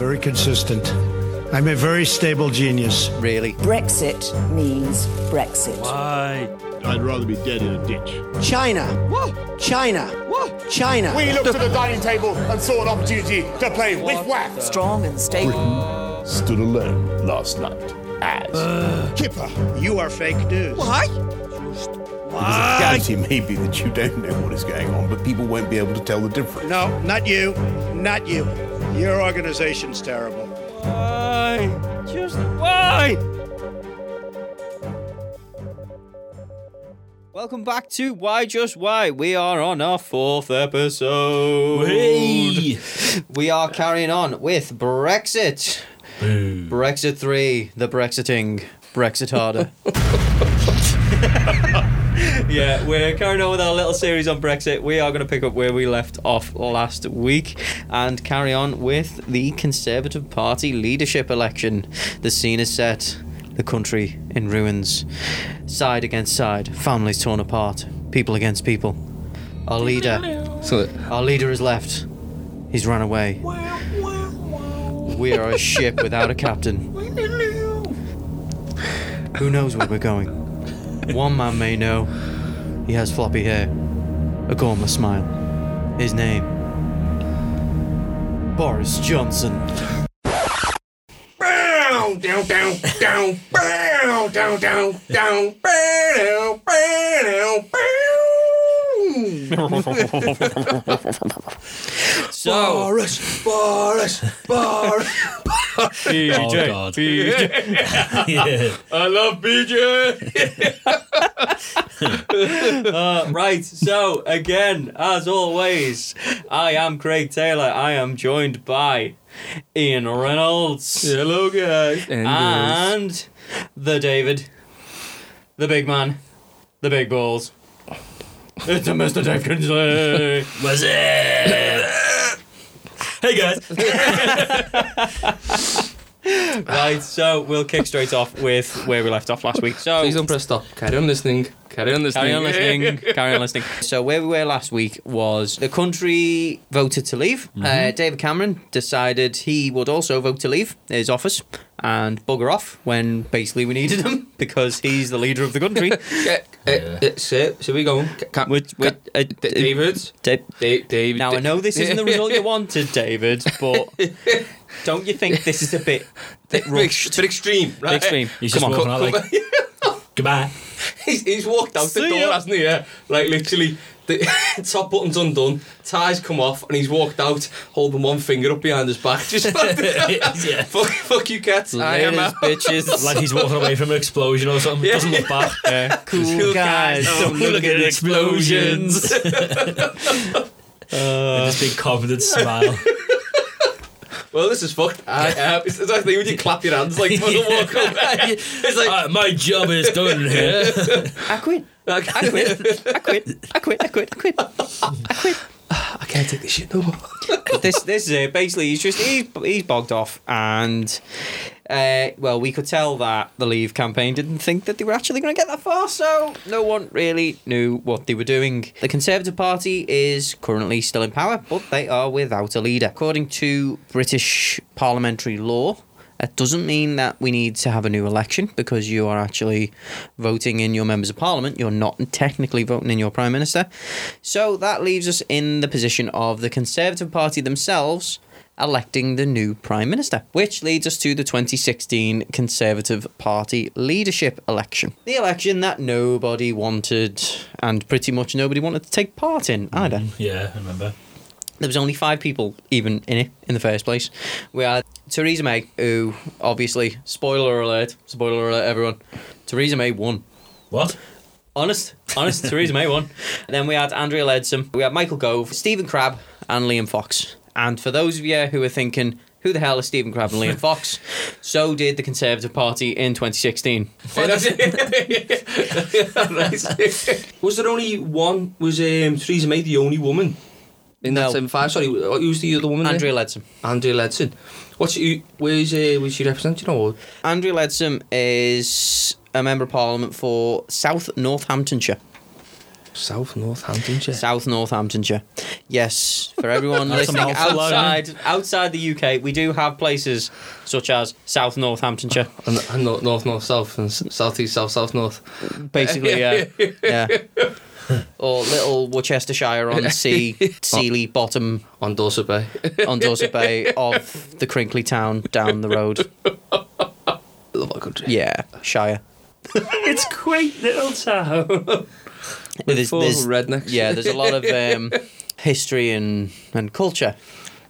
very consistent. I'm a very stable genius. Really? Brexit means Brexit. Why? I'd rather be dead in a ditch. China. What? China. What? China. We looked at the dining table and saw an opportunity to play with whack. Strong and stable. Stood alone last night as uh. Kipper, you are fake news. Why? Why? the reality may be that you don't know what is going on, but people won't be able to tell the difference. No, not you. Not you. Your organization's terrible. Why? Just why? Welcome back to Why Just Why. We are on our fourth episode. Hey! We are carrying on with Brexit. Brexit 3, the Brexiting, Brexit harder. yeah, we're carrying on with our little series on Brexit. We are going to pick up where we left off last week and carry on with the Conservative Party leadership election. The scene is set, the country in ruins, side against side, families torn apart, people against people. Our leader, So, our leader is left. He's run away. We are a ship without a captain. Who knows where we're going? One man may know. He has floppy hair, a gormless smile. His name? Boris Johnson. Down, down, down, down, down, down, down, down, down, So, Boris, Boris, Boris. oh god. yeah. I love BJ. uh, right, so again, as always, I am Craig Taylor. I am joined by Ian Reynolds. Hello, guys. and the David, the big man, the big balls. It's a Mr. Dave Kinsley. Eh? What's it? hey guys. right, so we'll kick straight off with where we left off last week. So Please don't press stop. Carry on listening. Carry on listening. carry on listening. carry on listening. So where we were last week was the country voted to leave. Uh, David Cameron decided he would also vote to leave his office and bugger off when basically we needed him because he's the leader of the country. Yeah, uh, uh, so, so we go. Ca- Which, which, uh, D- David. Da- Da- David. Now I know this isn't the result you wanted, David, but don't you think this is a bit, bit Bit, rushed? bit extreme, right? Extreme. He's Come just on. walking out like, goodbye. he's, he's walked out the door, ya. hasn't he? Yeah. Like literally, the top button's undone, ties come off, and he's walked out holding one finger up behind his back. Just yeah. fuck, fuck you, cats. I am Laters, out. bitches. Like he's walking away from an explosion or something. Yeah. Doesn't look back. Yeah, cool, Cool guys. guys. Oh, Don't look, at explosions. With this big confident smile. Well, this is fucked. I am. It's, it's like when you clap your hands like when you walk away. It's like Uh, my job is done here. I quit. like, I quit. I quit. I quit. I quit. I quit. I quit. I can't take this shit no more. this this is it. Basically, he's just he's, he's bogged off, and uh, well, we could tell that the Leave campaign didn't think that they were actually going to get that far, so no one really knew what they were doing. The Conservative Party is currently still in power, but they are without a leader. According to British parliamentary law, it doesn't mean that we need to have a new election because you are actually voting in your members of parliament. You're not technically voting in your prime minister. So that leaves us in the position of the Conservative Party themselves electing the new prime minister, which leads us to the 2016 Conservative Party leadership election. The election that nobody wanted and pretty much nobody wanted to take part in mm, either. yeah, I remember. There was only five people even in it in the first place. We had Theresa May, who obviously, spoiler alert, spoiler alert, everyone, Theresa May won. What? Honest, honest, Theresa May won. And then we had Andrea Leadsom, we had Michael Gove, Stephen Crabb, and Liam Fox. And for those of you who are thinking, who the hell is Stephen Crabb and Liam Fox? So did the Conservative Party in 2016. was there only one? Was um, Theresa May the only woman in that No. same five? Sorry, who's the other woman? there? Andrea Leadsom. Andrea Leadsom. What's who, where's uh, where's she represent? You know, Andrea Leadsom is a member of parliament for South Northamptonshire. South Northamptonshire. South Northamptonshire. Yes, for everyone listening outside outside the UK, we do have places such as South Northamptonshire. And, and north, north, south, and south, east, south, south, north. Basically, yeah, yeah. Or little Worcestershire on sea, Sealy bottom On Dorset Bay. on Dorset Bay of the crinkly town down the road. Love our country. Yeah, Shire. It's a great little town. There's- Full there's- rednecks. Yeah, there's a lot of um, history and, and culture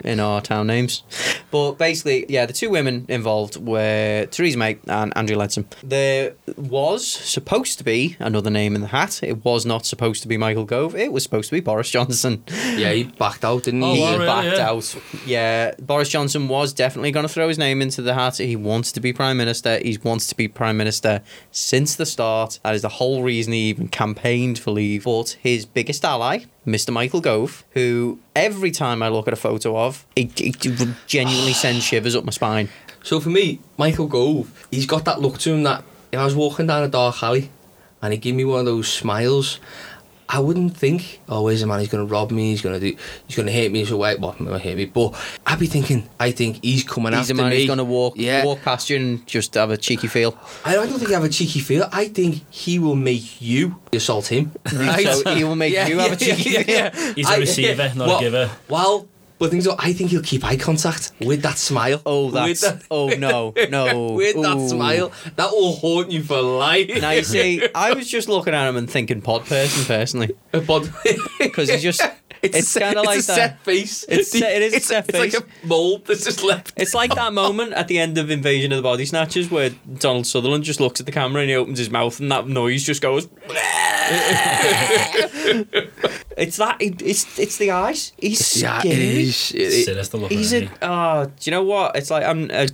in our town names. But basically, yeah, the two women involved were Theresa May and Andrew Leadsom. There was supposed to be another name in the hat. It was not supposed to be Michael Gove. It was supposed to be Boris Johnson. Yeah, he backed out, didn't Oh, he? he wow, really? backed Yeah. out. Yeah, Boris Johnson was definitely going to throw his name into the hat. He wants to be prime minister. He wants to be prime minister since the start. That is the whole reason he even campaigned for leave. But his biggest ally, Mr. Michael Gove, who every time I look at a photo of, it, it genuinely sends shivers up my spine. So for me, Michael Gove, he's got that look to him that if I was walking down a dark alley and he gave me one of those smiles, I wouldn't think, oh, where's the man? He's going to rob me. He's going to do. He's going to hate me. So wait, well, not hate me, but I'd be thinking, I think he's coming He's after the man me. who's going to walk Yeah. walk past you and just have a cheeky feel. I don't think I have a cheeky feel. I think he will make you assault him. Right? So he will make you have a cheeky feel. He's a receiver, not a giver. Well, but things. I think he'll keep eye contact with that smile. Oh, that's that- oh no no with that smile, that will haunt you for life. Now you see, I was just looking at him and thinking pod person personally a pod because he's just it's, a- kind of like a that. set face. It's set- it is a it's, set it's face. like a mold that's just left. It's like that moment at the end of Invasion of the Body Snatchers where Donald Sutherland just looks at the camera and he opens his mouth and that noise just goes. it's that. it- It's it's the eyes. He's yeah, scary. it is. It, it, Sinister looking. He's a. isn't? Oh, do you know what? It's like I'm. A,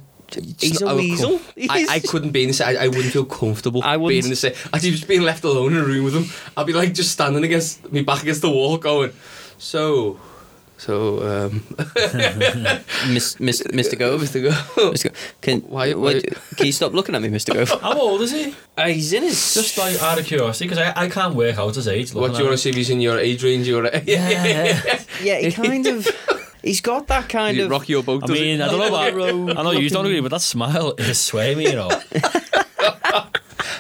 he's a I would weasel. com- I, I couldn't be in the set. I, I wouldn't feel comfortable I wouldn't- in the set. I'd be just being left alone in a room with him. I'd be like just standing against me back against the wall, going, so, so, um, Miss, Miss, Mr. Gove. Mr. Go. Mr. Gove. Can, Why- what- why- can you stop looking at me, Mr. Gove? How old is he? Uh, he's in his. Just like out of curiosity, because I, I can't work out his age. What do you want to see if he's in your age range? Your Yeah. yeah, he kind of. He's got that kind of. rock your boat. I does mean, it? I don't know about. I know you don't agree, but that smile is swaying me, you know.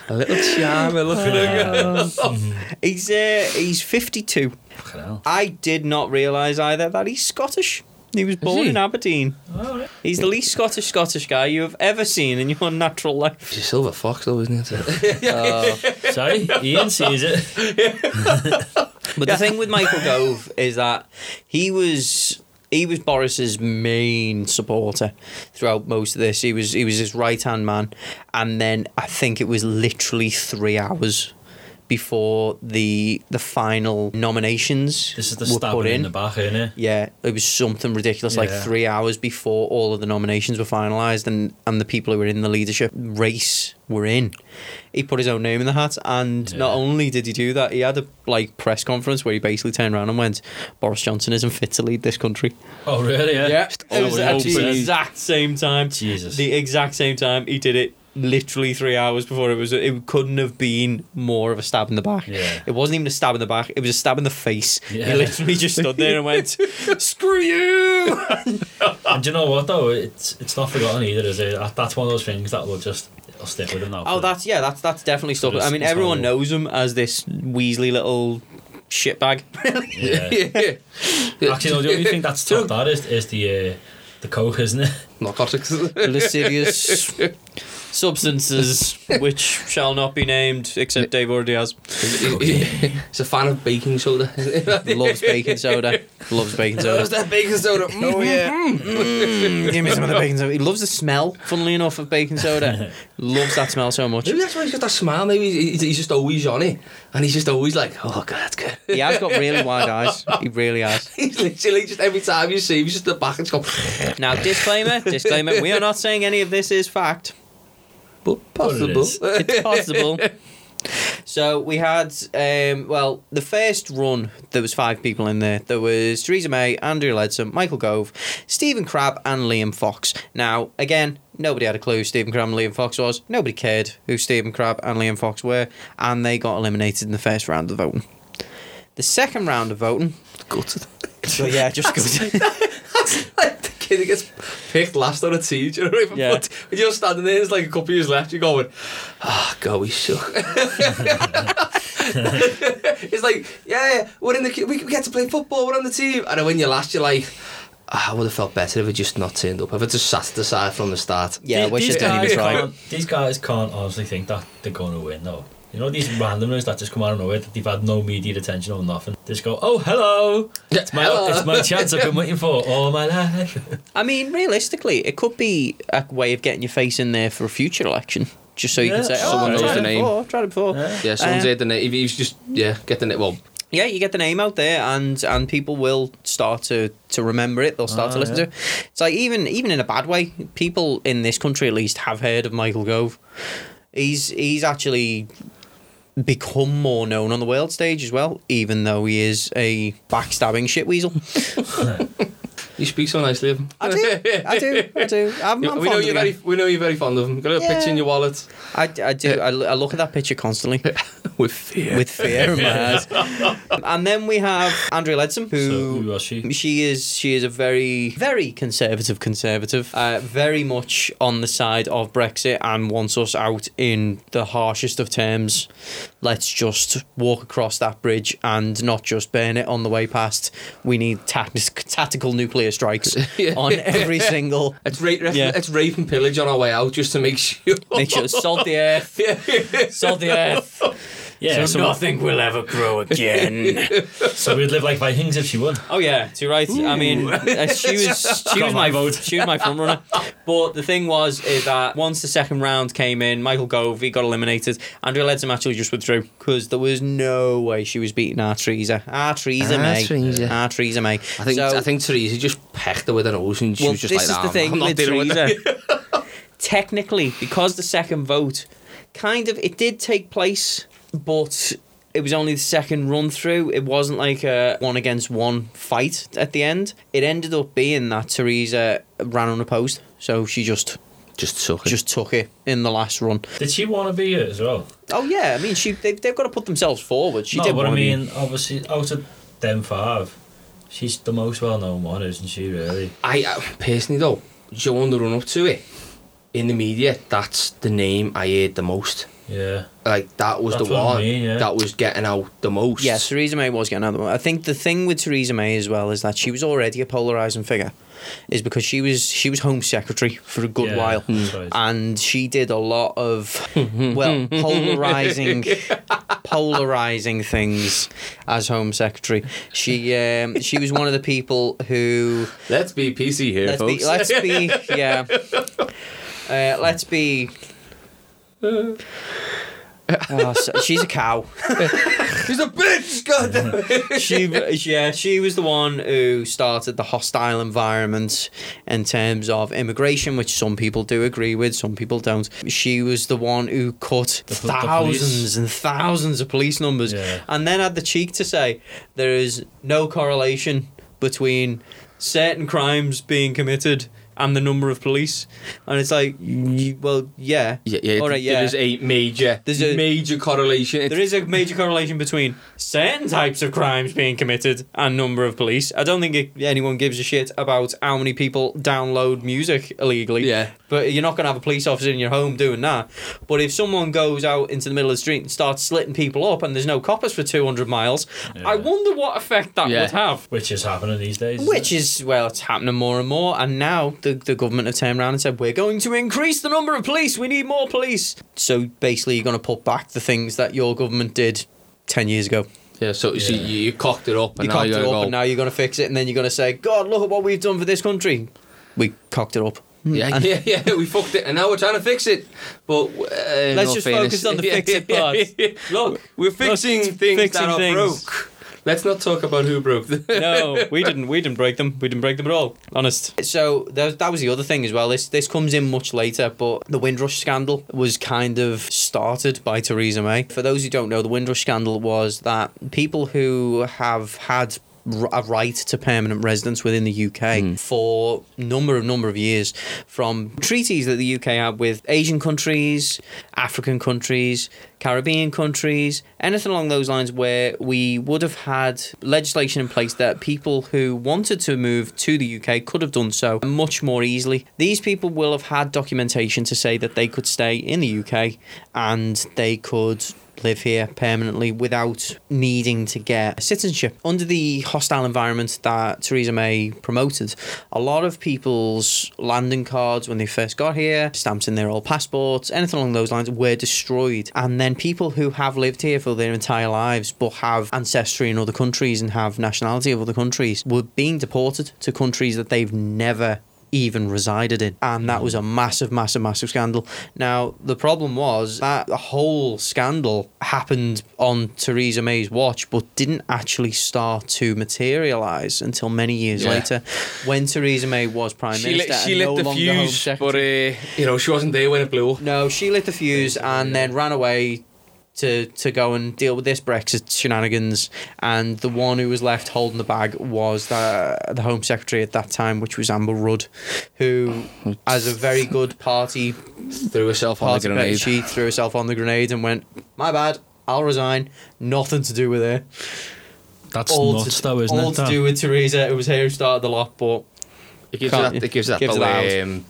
a little charm. Look at him. He's uh, he's fifty two. Fucking hell. I did not realise either that he's Scottish. He was born he? in Aberdeen. Oh, he's the least Scottish Scottish guy you have ever seen in your natural life. He's a silver fox, though, isn't oh, it? Sorry, Ian sees it. But the thing with Michael Gove is that he was he was Boris's main supporter throughout most of this. He was he was his right hand man, and then I think it was literally three hours before the the final nominations This is the were put in. in. the back, isn't it? Yeah, it was something ridiculous, like three hours before all of the nominations were finalised and, and the people who were in the leadership race were in. He put his own name in the hat, and not only did he do that, he had a like press conference where he basically turned around and went, "Boris Johnson isn't fit to lead this country." Oh, really? Yeah. it was at the exact same time. Jesus. the exact same time he did it. Literally three hours before it was, it couldn't have been more of a stab in the back. Yeah. It wasn't even a stab in the back; it was a stab in the face. Yeah. He literally just stood there and went, "Screw you!" And do you know what though? It's it's not forgotten either, is it? That's one of those things that will just it'll stick with him now. Oh, that's yeah, that's that's definitely. For I mean, everyone whole- knows him as this Weasley little shitbag. yeah. yeah. Actually, no, the only thing that's topped that is is the uh, the coke, isn't it? Narcotics. Lascivious substances which shall not be named, except Dave already has. He's a fan of baking soda. Loves baking soda. Loves baking Where's soda. that baking soda? Oh yeah. Mm, give me some of the baking soda. He loves the smell. Funnily enough, of baking soda. loves that smell so much. Maybe that's why he's got that smile. Maybe he's, he's just always on it, and he's just always like, "Oh God, that's good." He has got really wide eyes. He really has. he's literally just every time you see him, he's just the back and just go, Now, disclaimer, disclaimer. We are not saying any of this is fact. "But possible." is. it's possible. So we had, um, well, the first run, there was five people in there. There was Theresa May, Andrew Leadsom, Michael Gove, Stephen Crabb, and Liam Fox. Now, again, nobody had a clue who Stephen Crabb and Liam Fox was. Nobody cared who Stephen Crabb and Liam Fox were, and they got eliminated in the first round of voting. The second round of voting. Gutted. So yeah, just good. like the kid that gets picked last on a tee, do you know what I mean? Yeah. But when you're standing there, it's like a couple of years left, you're going, ah, God, we suck. it's like, yeah, yeah, we're in the, we, we get to play football, we're on the team. And then when you're last, you're like, ah, I would have felt better if I just not turned up. If it just sat at the side from the start. yeah, I These- wish I these didn't guys even can't- These guys can't honestly think that they're going to win, though. You know these randomers that just come out of nowhere that they've had no media attention or nothing. They just go, "Oh, hello! It's my Hello. it's my chance I've been waiting for all my life." I mean, realistically, it could be a way of getting your face in there for a future election. Just so you Yeah, can say, oh, someone I've knows tried the it name. Before, I've tried it before. Yeah. Yeah, someone's Uh, heard the name. If he's just, yeah, get the name. Well, yeah, you get the name out there, and and people will start to to remember it. They'll start Ah, to listen yeah. to it. It's like even even in a bad way, people in this country at least have heard of Michael Gove. He's he's actually become more known on the world stage as well, even though he is a backstabbing shitweasel. you speak so nicely of him. I do, I do, I do. I'm, I'm we know you're very, we know you're very fond of him. Got a Yeah. picture in your wallet I, I do. I, I look at that picture constantly. with fear. with fear in my eyes. and then we have Andrea Leadsom, So who who was she? she is she is a very very conservative conservative, uh, very much on the side of Brexit and wants us out in the harshest of terms. Let's just walk across that bridge and not just burn it on the way past. We need tactical nuclear strikes Yeah. on every single. It's rape, Yeah. it's rape and pillage on our way out just to make sure. Make sure salt the earth, salt the earth. Yeah, so so, nothing will ever grow again. so we'd live like Vikings if she won. Oh yeah, too right. I mean, uh, she was she was my my vote. She was my front runner. But the thing was is that once the second round came in, Michael Gove he got eliminated. Andrea Leadsom actually just withdrew because there was no way she was beating our Theresa. Our Theresa Our May. Theresa. Our Theresa May. I think So- I think Theresa just pecked her with her nose and she well, was just this like, is "Nah, the thing I'm not with dealing with Theresa. Technically, because the second vote, kind of, it did take place, but it was only the second run through. It wasn't like a one against one fight at the end. It ended up being that Theresa ran unopposed, so she just Just took it. just took it in the last run. Did she want to be it as well? Oh yeah, I mean, she they've, they've got to put themselves forward. She no, did but I wanna be- mean, obviously, out of them five, she's the most well-known one, isn't she? Really? I uh, personally though, during the run up to it, in the media, that's the name I heard the most. Yeah. Like that was That's the what I one mean, yeah. that was getting out the most. Yeah, Theresa May was getting out the one. I think the thing with Theresa May as well is that she was already a polarizing figure, is because she was she was Home Secretary for a good Yeah, while, right. and she did a lot of well polarizing polarizing things as Home Secretary. She um, she was one of the people who Let's be PC here, let's folks. be let's be yeah uh, let's be. Oh, so- she's a cow. She's a bitch. God damn it. she yeah she was the one who started the hostile environment in terms of immigration which some people do agree with some people don't she was the one who cut The pol- the thousands and thousands of police numbers Yeah. and then had the cheek to say there is no correlation between certain crimes being committed and the number of police and it's like you, well yeah Yeah, yeah. all right yeah There is a major, There's a- major correlation. It's- there is a major correlation between certain types of crimes being committed and number of police. I don't think it, anyone gives a shit about how many people download music illegally. Yeah. But you're not going to have a police officer in your home doing that. But if someone goes out into the middle of the street and starts slitting people up and there's no coppers for 200 miles, I wonder what effect that Yeah. would have. Which is happening these days. isn't Which it? is, well, it's happening more and more. And now the, the government have turned around and said, we're going to increase the number of police. We need more police. So basically, you're going to put back the things that your government did 10 years ago. yeah. So you see, you, you cocked it up, and You now cocked you it up, go. and now you're going to fix it. And then you're going to say, God, look at what we've done for this country. We cocked it up. Yeah, yeah, yeah. We fucked it, and now we're trying to fix it. But uh, Let's all just fairness- focus on the fix it part. Look, We're fixing look, things fixing that are things. broke. Let's not talk about who broke them. no, we didn't. We didn't break them. We didn't break them at all. Honest. So that, that was the other thing as well. This this comes in much later, but the Windrush scandal was kind of started by Theresa May. For those who don't know, the Windrush scandal was that people who have had r- a right to permanent residence within the UK hmm. for number of number of years from treaties that the UK had with Asian countries, African countries, Caribbean countries, anything along those lines where we would have had legislation in place that people who wanted to move to the UK could have done so much more easily. These people will have had documentation to say that they could stay in the UK and they could live here permanently without needing to get citizenship. Under the hostile environment that Theresa May promoted, a lot of people's landing cards when they first got here, stamps in their old passports, anything along those lines were destroyed. And then people who have lived here for their entire lives but have ancestry in other countries and have nationality of other countries were being deported to countries that they've never even resided in. And that was a massive, massive, massive scandal. Now, the problem was that the whole scandal happened on Theresa May's watch, but didn't actually start to materialise until many years Yeah. later when Theresa May was Prime She lit, Minister. she and lit no the fuse, but uh, you know she wasn't there when it blew. No, she lit the fuse and then ran away to to go and deal with this Brexit shenanigans. And the one who was left holding the bag was the the Home Secretary at that time, which was Amber Rudd, who, as a very good party Threw herself on the grenade. she threw herself on the grenade and went, "My bad, I'll resign. Nothing to do with her. That's All nuts, to, though, isn't all it? to do with Theresa. It was her who started the lot, but It gives her Can't that. you? It gives her that. Gives her that um,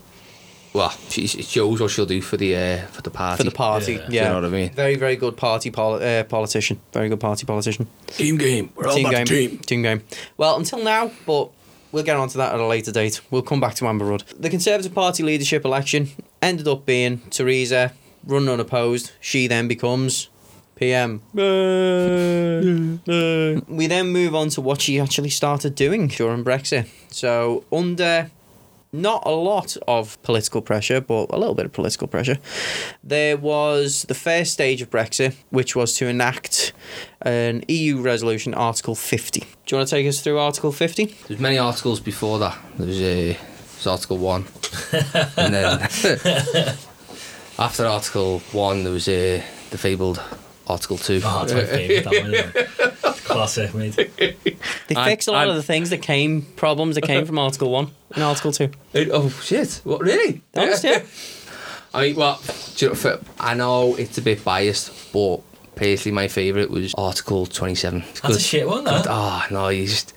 well, she, it shows what she'll do for the uh, for the party. for the party, Yeah. yeah, you know what I mean? Very, very good party poli- uh, politician. Very good party politician. Team game. We're all team about game. the team. Team game. Well, until now, but we'll get on to that at a later date. We'll come back to Amber Rudd. The Conservative Party leadership election ended up being Theresa, run unopposed. She then becomes PM. we then move on to what she actually started doing during Brexit. So, under not a lot of political pressure, but a little bit of political pressure. There was the first stage of Brexit, which was to enact an EU resolution, Article 50. Do you want to take us through Article 50? There's many articles before that. There was, uh, there's Article One, and then after Article One, there was uh, the fabled Article Two. Oh, that's my favourite, that one, yeah. Classic, mate. They And- fixed a lot and- of the things that came, problems that came from Article 1 and Article 2. Uh, oh shit! What really? That was it. I mean, well, do you know, for, I know it's a bit biased, but personally, my favourite was Article Twenty-Seven. It's That's a shit one, that. Ah, no, you just.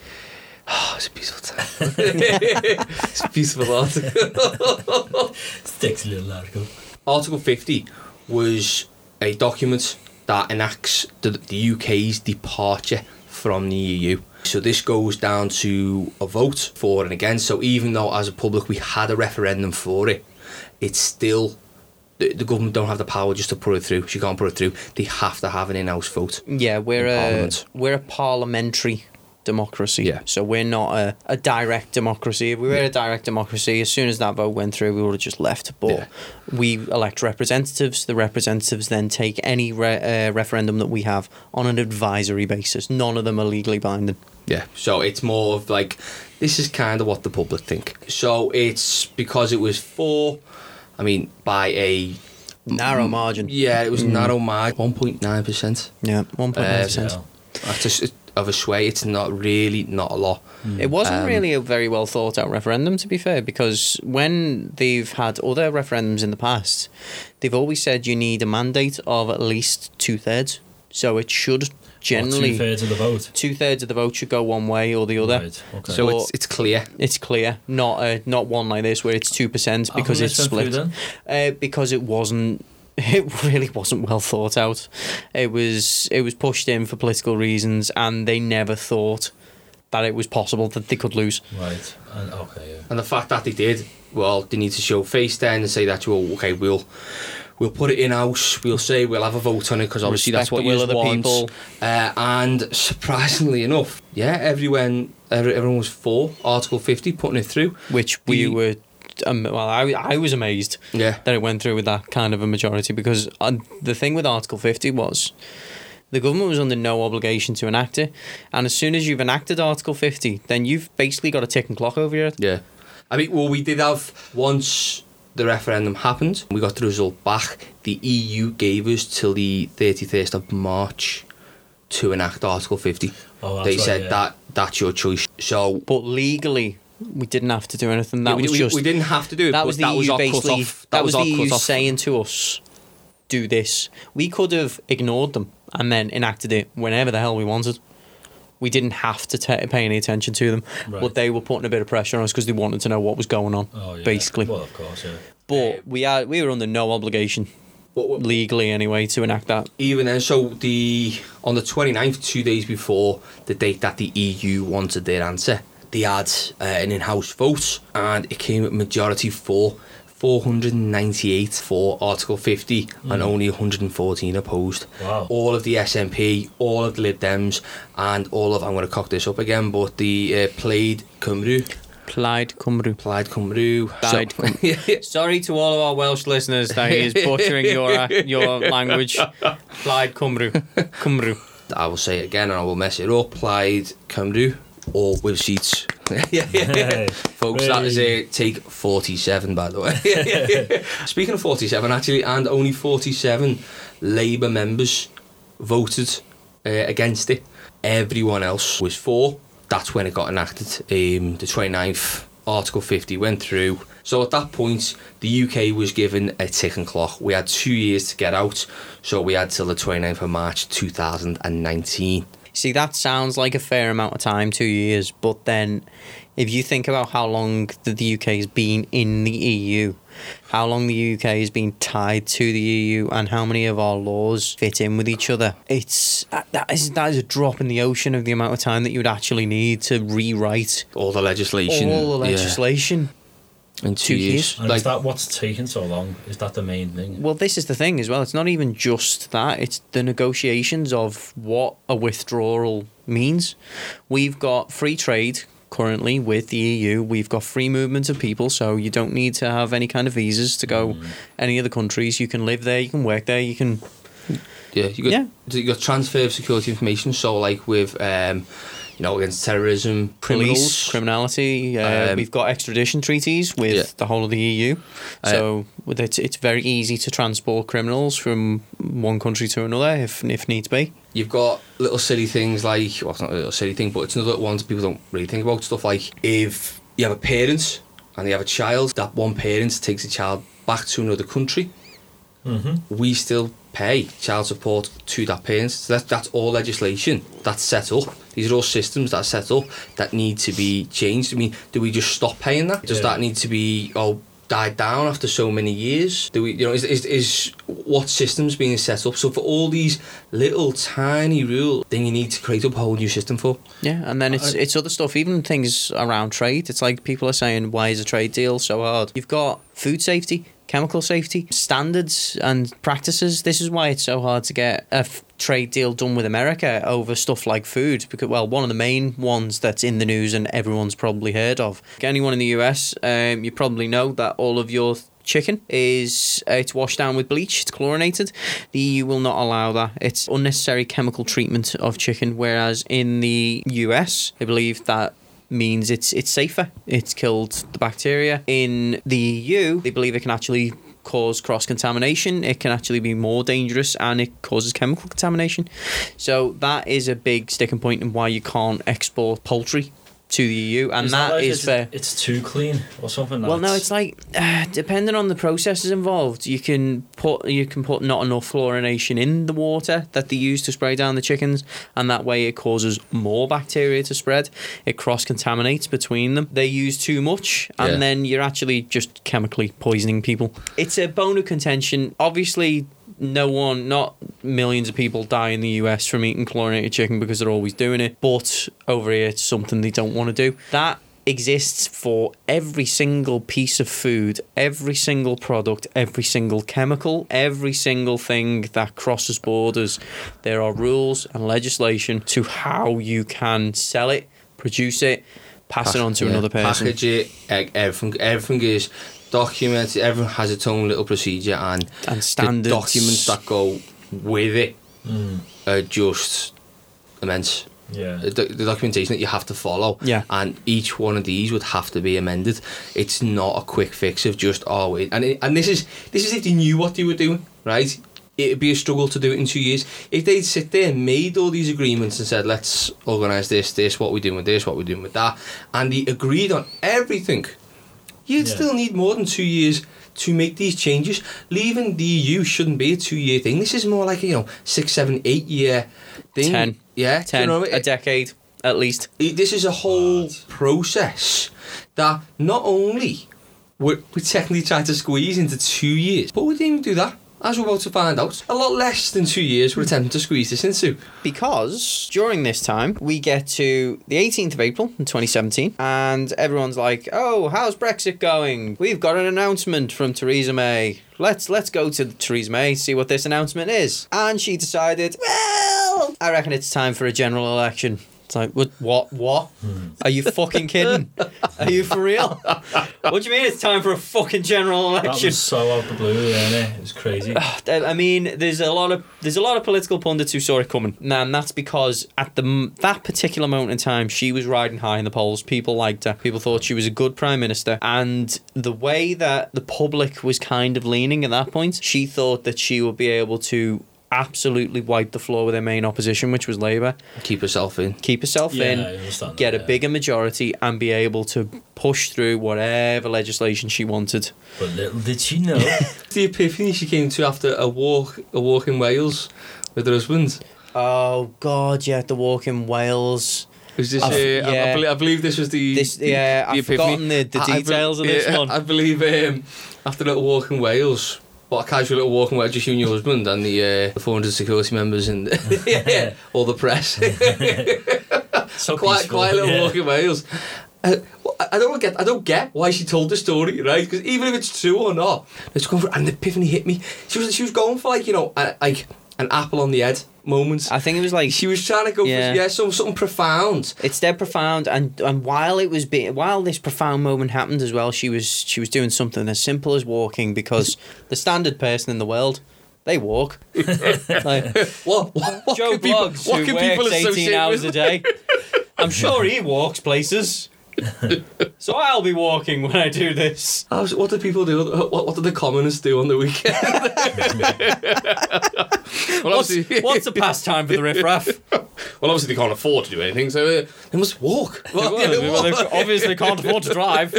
Oh, it's a beautiful time. it's a beautiful article. Sticks a little article. Article 50 was a document that enacts the, the UK's departure from the EU. So this goes down to a vote for and against. So even though as a public we had a referendum for it, it's still the, the government don't have the power just to put it through. She can't put it through. They have to have an in-house vote. Yeah, we're In a, Parliament. we're a parliamentary democracy. Yeah. So we're not a, a direct democracy. If we were a direct democracy, as soon as that vote went through, we would have just left. But Yeah. we elect representatives. The representatives then take any re- uh, referendum that we have on an advisory basis. None of them are legally binding. Yeah, so it's more of like this is kind of what the public think. So it's because it was for, I mean, by a Narrow margin. yeah, it was narrow mark, one point nine percent. Yeah, one point nine Uh, percent. So, That's just of a sway. It's not really not a lot. It wasn't Um, really a very well thought out referendum, to be fair, because when they've had other referendums in the past, they've always said you need a mandate of at least two thirds. So it should generally two thirds of the vote. two thirds of the vote should go one way or the other. Right, okay. So it's it's clear. It's clear, not uh, not one like this where it's two percent because it's split. Uh, because it wasn't. It really wasn't well thought out. It was it was pushed in for political reasons, and they never thought that it was possible that they could lose. Right. And, okay, yeah. And the fact that they did, well, they need to show face then and say that, well, okay, we'll we'll put it in house. We'll say we'll have a vote on it because obviously Respect that's what the will you of the want. people. Uh, and surprisingly enough, yeah, everyone everyone was for Article 50 putting it through. which we The- were. Um, well, I, I was amazed Yeah. that it went through with that kind of a majority because uh, the thing with Article 50 was the government was under no obligation to enact it. And as soon as you've enacted Article 50, then you've basically got a ticking clock over your head. Yeah. I mean, well, we did have once the referendum happened, we got the result back. The EU gave us till the 31st of March to enact Article 50. Oh, that's they right, said yeah. that that's your choice. So But legally, we didn't have to do anything. That we, was we- just we didn't have to do it. that was the that was EU our basically. cut-off. That, was, our the EU saying to us, "Do this." We could have ignored them and then enacted it whenever the hell we wanted. We didn't have to ta pay any attention to them, Right. but they were putting a bit of pressure on us because they wanted to know what was going on, Oh, yeah. basically. Well, of course, yeah. but we are we were under no obligation, legally anyway, to enact that. Even then, so the on the 29th, two days before the date that the EU wanted their answer, they had uh, an in-house vote, and it came at majority for 498 for Article 50 and only 114 opposed. Wow. All of the SNP, all of the Lib Dems, and all of I'm going to cock this up again, but the uh, Plaid Cymru, Plaid Cymru. Plaid Cymru, Plaid so, Sorry to all of our Welsh listeners that he is butchering your uh, your language. Plaid Cymru. Cymru. I will say it again and I will mess it up. Plaid Cymru, all with sheets. yeah, yeah, yeah. Folks, that is a take 47, by the way. Speaking of 47, actually, and only 47 Labour members voted uh, against it. Everyone else was for. That's when it got enacted. Um, the 29th, Article 50 went through. So at that point, the UK was given a ticking clock. We had two years to get out, so we had till the 29th of March 2019. See, that sounds like a fair amount of time, two years. But then, if you think about how long the, the UK has been in the EU, how long the UK has been tied to the EU, and how many of our laws fit in with each other, it's that is that is a drop in the ocean of the amount of time that you would actually need to rewrite All the legislation. all the yeah, legislation. In two, two years. years. And Like, is that what's taken so long? Is that the main thing? Well, this is the thing as well. It's not even just that. It's the negotiations of what a withdrawal means. We've got free trade currently with the EU. We've got free movement of people, so you don't need to have any kind of visas to go any other countries. You can live there, you can work there, you can. yeah, you got Yeah. you got transfer of security information. So like with um, you know, against terrorism, criminals, Police, criminality. Uh, Um, we've got extradition treaties with Yeah. the whole of the EU, Uh, so with it's it's very easy to transport criminals from one country to another if if needs be. You've got little silly things like, well, it's not a little silly thing, but it's another one that people don't really think about. Stuff like if you have a parent and they have a child, that one parent takes the child back to another country, Mm-hmm. we still pay child support to that parent. So that, that's all legislation that's set up. These are all systems that are set up that need to be changed. I mean, do we just stop paying that? Does Yeah. that need to be oh died down after so many years? Do we you know is, is is what systems being set up? So for all these little tiny rules, then you need to create up a whole new system for. Yeah, and then it's it's other stuff, even things around trade. It's like people are saying, why is a trade deal so hard? You've got food safety, chemical safety, standards and practices. This is why it's so hard to get a f- trade deal done with America over stuff like food. Because well, one of the main ones that's in the news and everyone's probably heard of. Anyone in the US, um, you probably know that all of your chicken is uh, it's washed down with bleach it's chlorinated the EU will not allow that it's unnecessary chemical treatment of chicken whereas in the US they believe that means it's it's safer. It's killed the bacteria. In the EU they believe it can actually cause cross contamination it can actually be more dangerous and it causes chemical contamination. So that is a big sticking point in why you can't export poultry to the EU and Is that like is it's, fair it's too clean or something? well, no, it's like uh, depending on the processes involved, you can put you can put not enough fluorination in the water that they use to spray down the chickens, and that way it causes more bacteria to spread. It cross contaminates between them. They use too much, and Yeah. then you're actually just chemically poisoning people. It's a bone of contention. Obviously, no one, not millions of people die in the US from eating chlorinated chicken because they're always doing it. But over here, it's something they don't want to do. That exists for every single piece of food, every single product, every single chemical, every single thing that crosses borders. There are rules and legislation to how you can sell it, produce it, pass it on to Yeah, another person. Package it, everything, everything is documented. Everyone has its own little procedure, and And standards. the documents that go with it Mm, are just immense. yeah. The, the documentation that you have to follow, Yeah. and each one of these would have to be amended. It's not a quick fix of just oh, wait. and it, and this is this is if they knew what they were doing, right? it'd be a struggle to do it in two years. If they'd sit there and made all these agreements and said, let's organise this, this, what we're doing with this, what we're doing with that, and they agreed on everything, you'd Yeah. still need more than two years to make these changes. Leaving the EU shouldn't be a two-year thing. This is more like a, you know six, seven, eight year thing. Ten. yeah, do you Ten, know, a decade at least. this is a whole Mad. process that not only we we technically tried to squeeze into two years, but we didn't even do that. As we're about to find out, a lot less than two years we're attempting to squeeze this into. because during this time we get to the 18th of April in 2017 and everyone's like oh how's Brexit going? We've got an announcement from Theresa May. Let's let's go to Theresa May see what this announcement is. And she decided well I reckon it's time for a general election it's like what what what hmm. are you fucking kidding are you for real what do you mean it's time for a fucking general election? That was so out the blue, wasn't it? It was crazy. Uh, I mean, there's a lot of there's a lot of political pundits who saw it coming, and that's because at the that particular moment in time, she was riding high in the polls. People liked her. People thought she was a good prime minister, and the way that the public was kind of leaning at that point, she thought that she would be able to absolutely wipe the floor with her main opposition, which was Labour. Keep yourself in. Keep herself Yeah, in, get that, a yeah. bigger majority, and be able to push through whatever legislation she wanted. But little did she know. The epiphany she came to after a walk, a walk in Wales with her husband. Oh God, yeah, the walk in Wales. Was this? I've- uh, I- I, yeah. believe, I believe this was the. This- yeah, the I've epiphany. forgotten the- the I- I be- details of this yeah, one. I believe um, after a little walk in Wales. What a casual little walk just you and your husband and the, uh, the 400 security members and yeah, all the press. So quite peaceful, quite a little yeah. walk in Wales. Uh, I don't get I don't get why she told the story, right? Because even if it's true or not, it's going for and the epiphany hit me. She was she was going for like you know like an apple on the head moment. I think it was like She was trying to go Yeah. for yeah some something profound. it's dead profound, and and while it was being while this profound moment happened as well, she was she was doing something as simple as walking because the standard person in the world. They walk. like, What, what, what Joe can people, who can people works 18 hours with? a day. I'm sure he walks places. so I'll be walking when I do this. I was- what do people do? What, what do the commoners do on the weekend? well, What's, obviously, what's a pastime for the riffraff? well, obviously they can't afford to do anything, so uh, they must walk. Well, yeah, they Well, they obviously can't afford to drive.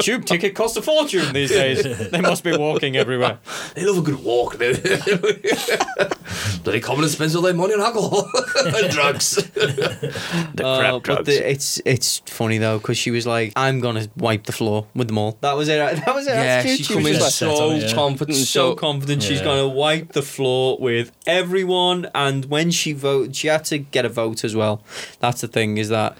Tube ticket costs a fortune these days. They must be walking everywhere. They love a good walk. Bloody commoners spends all their money on alcohol and drugs. the Uh, crap but drugs. the, it's it's funny though because she was like, "I'm gonna wipe the floor with them all." That was it. That was it. yeah, attitude. she She was like, so Set up, yeah. confident, so so, confident she's going to wipe the floor with everyone. And when she voted, she had to get a vote as well. That's the thing is that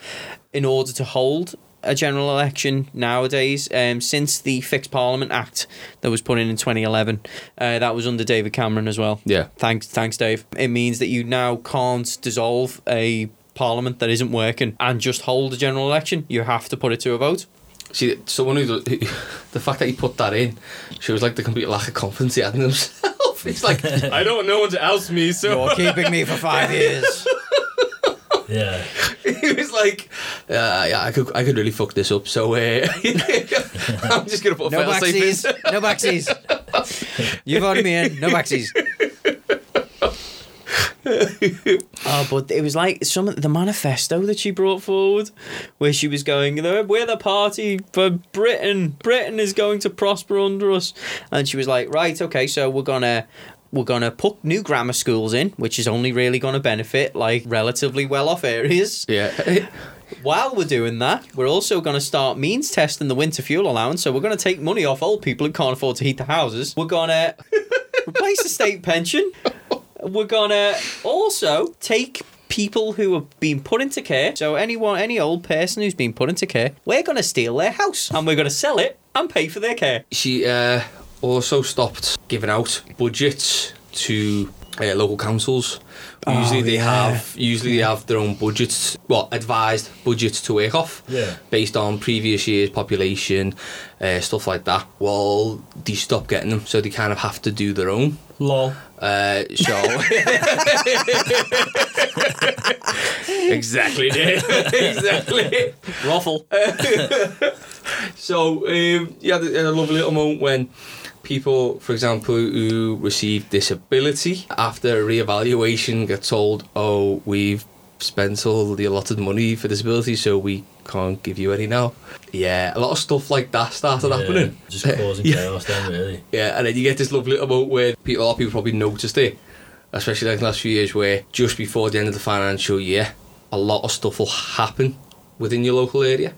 in order to hold a general election nowadays, um, since the Fixed Parliament Act that was put in in 2011, uh, that was under David Cameron as well. Yeah. Thanks, thanks, Dave. It means that you now can't dissolve a parliament that isn't working and just hold a general election. You have to put it to a vote. See, someone who, who the fact that he put that in shows like the complete lack of confidence he had in himself. It's like I don't know one to oust me, so You're keeping me for five years. Yeah. he was like, uh, "Yeah, I could, I could really fuck this up." So uh, I'm just gonna put a No fail-safe in. backsies. No backsies. You voted me in. No backsies. Oh, but it was like some of the manifesto that she brought forward, where she was going, "We're the party for Britain. Britain is going to prosper under us," and she was like, "Right, okay, so we're gonna." We're gonna put new grammar schools in, which is only really gonna benefit like relatively well-off areas. Yeah, While we're doing that, we're also going to start means testing the winter fuel allowance. So we're going to take money off old people who can't afford to heat the houses. We're going to replace the state pension. We're going to also take people who have been put into care. So anyone, any old person who's been put into care, we're going to steal their house and we're going to sell it and pay for their care. she uh, also stopped giving out budgets to uh, local councils. Usually Oh, they yeah. have usually they have their own budgets, well, advised budgets to work off, Yeah. based on previous year's population, uh, stuff like that. Well, they stopped getting them, so they kind of have to do their own Lol. Uh, so exactly, Dave. exactly. Ruffle. So um, you had a, a lovely little moment when people, for example, who receive disability after a reevaluation get told, "Oh, we've spent all the allotted money for disability, so we can't give you any now." Yeah, a lot of stuff like that started happening. Just causing Yeah. chaos then, really. Yeah, and then you get this lovely little moment where people, a lot of people probably noticed it, especially like the last few years, where just before the end of the financial year, a lot of stuff will happen within your local area.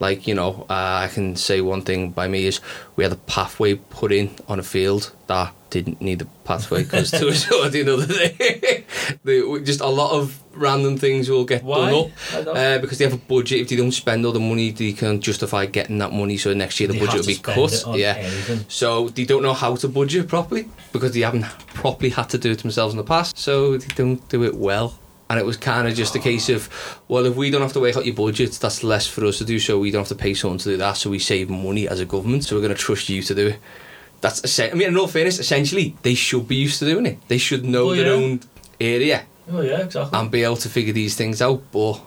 Like, you know, uh, I can say one thing by me is we had a pathway put in on a field that didn't need a pathway because there was already another thing. The- just a lot of random things will get Why? done up uh, because they have a budget. If they don't spend all the money, they can justify getting that money. So next year the They budget will be cut. Yeah. anything. So they don't know how to budget properly because they haven't properly had to do it themselves in the past. So they don't do it well. And it was kind of just a case of, well, if we don't have to work out your budget, that's less for us to do. So we don't have to pay someone to do that. So we save money as a government. So we're going to trust you to do it. That's I mean, in all fairness, essentially they should be used to doing it. They should know their yeah. own area Oh, yeah, exactly. and be able to figure these things out. But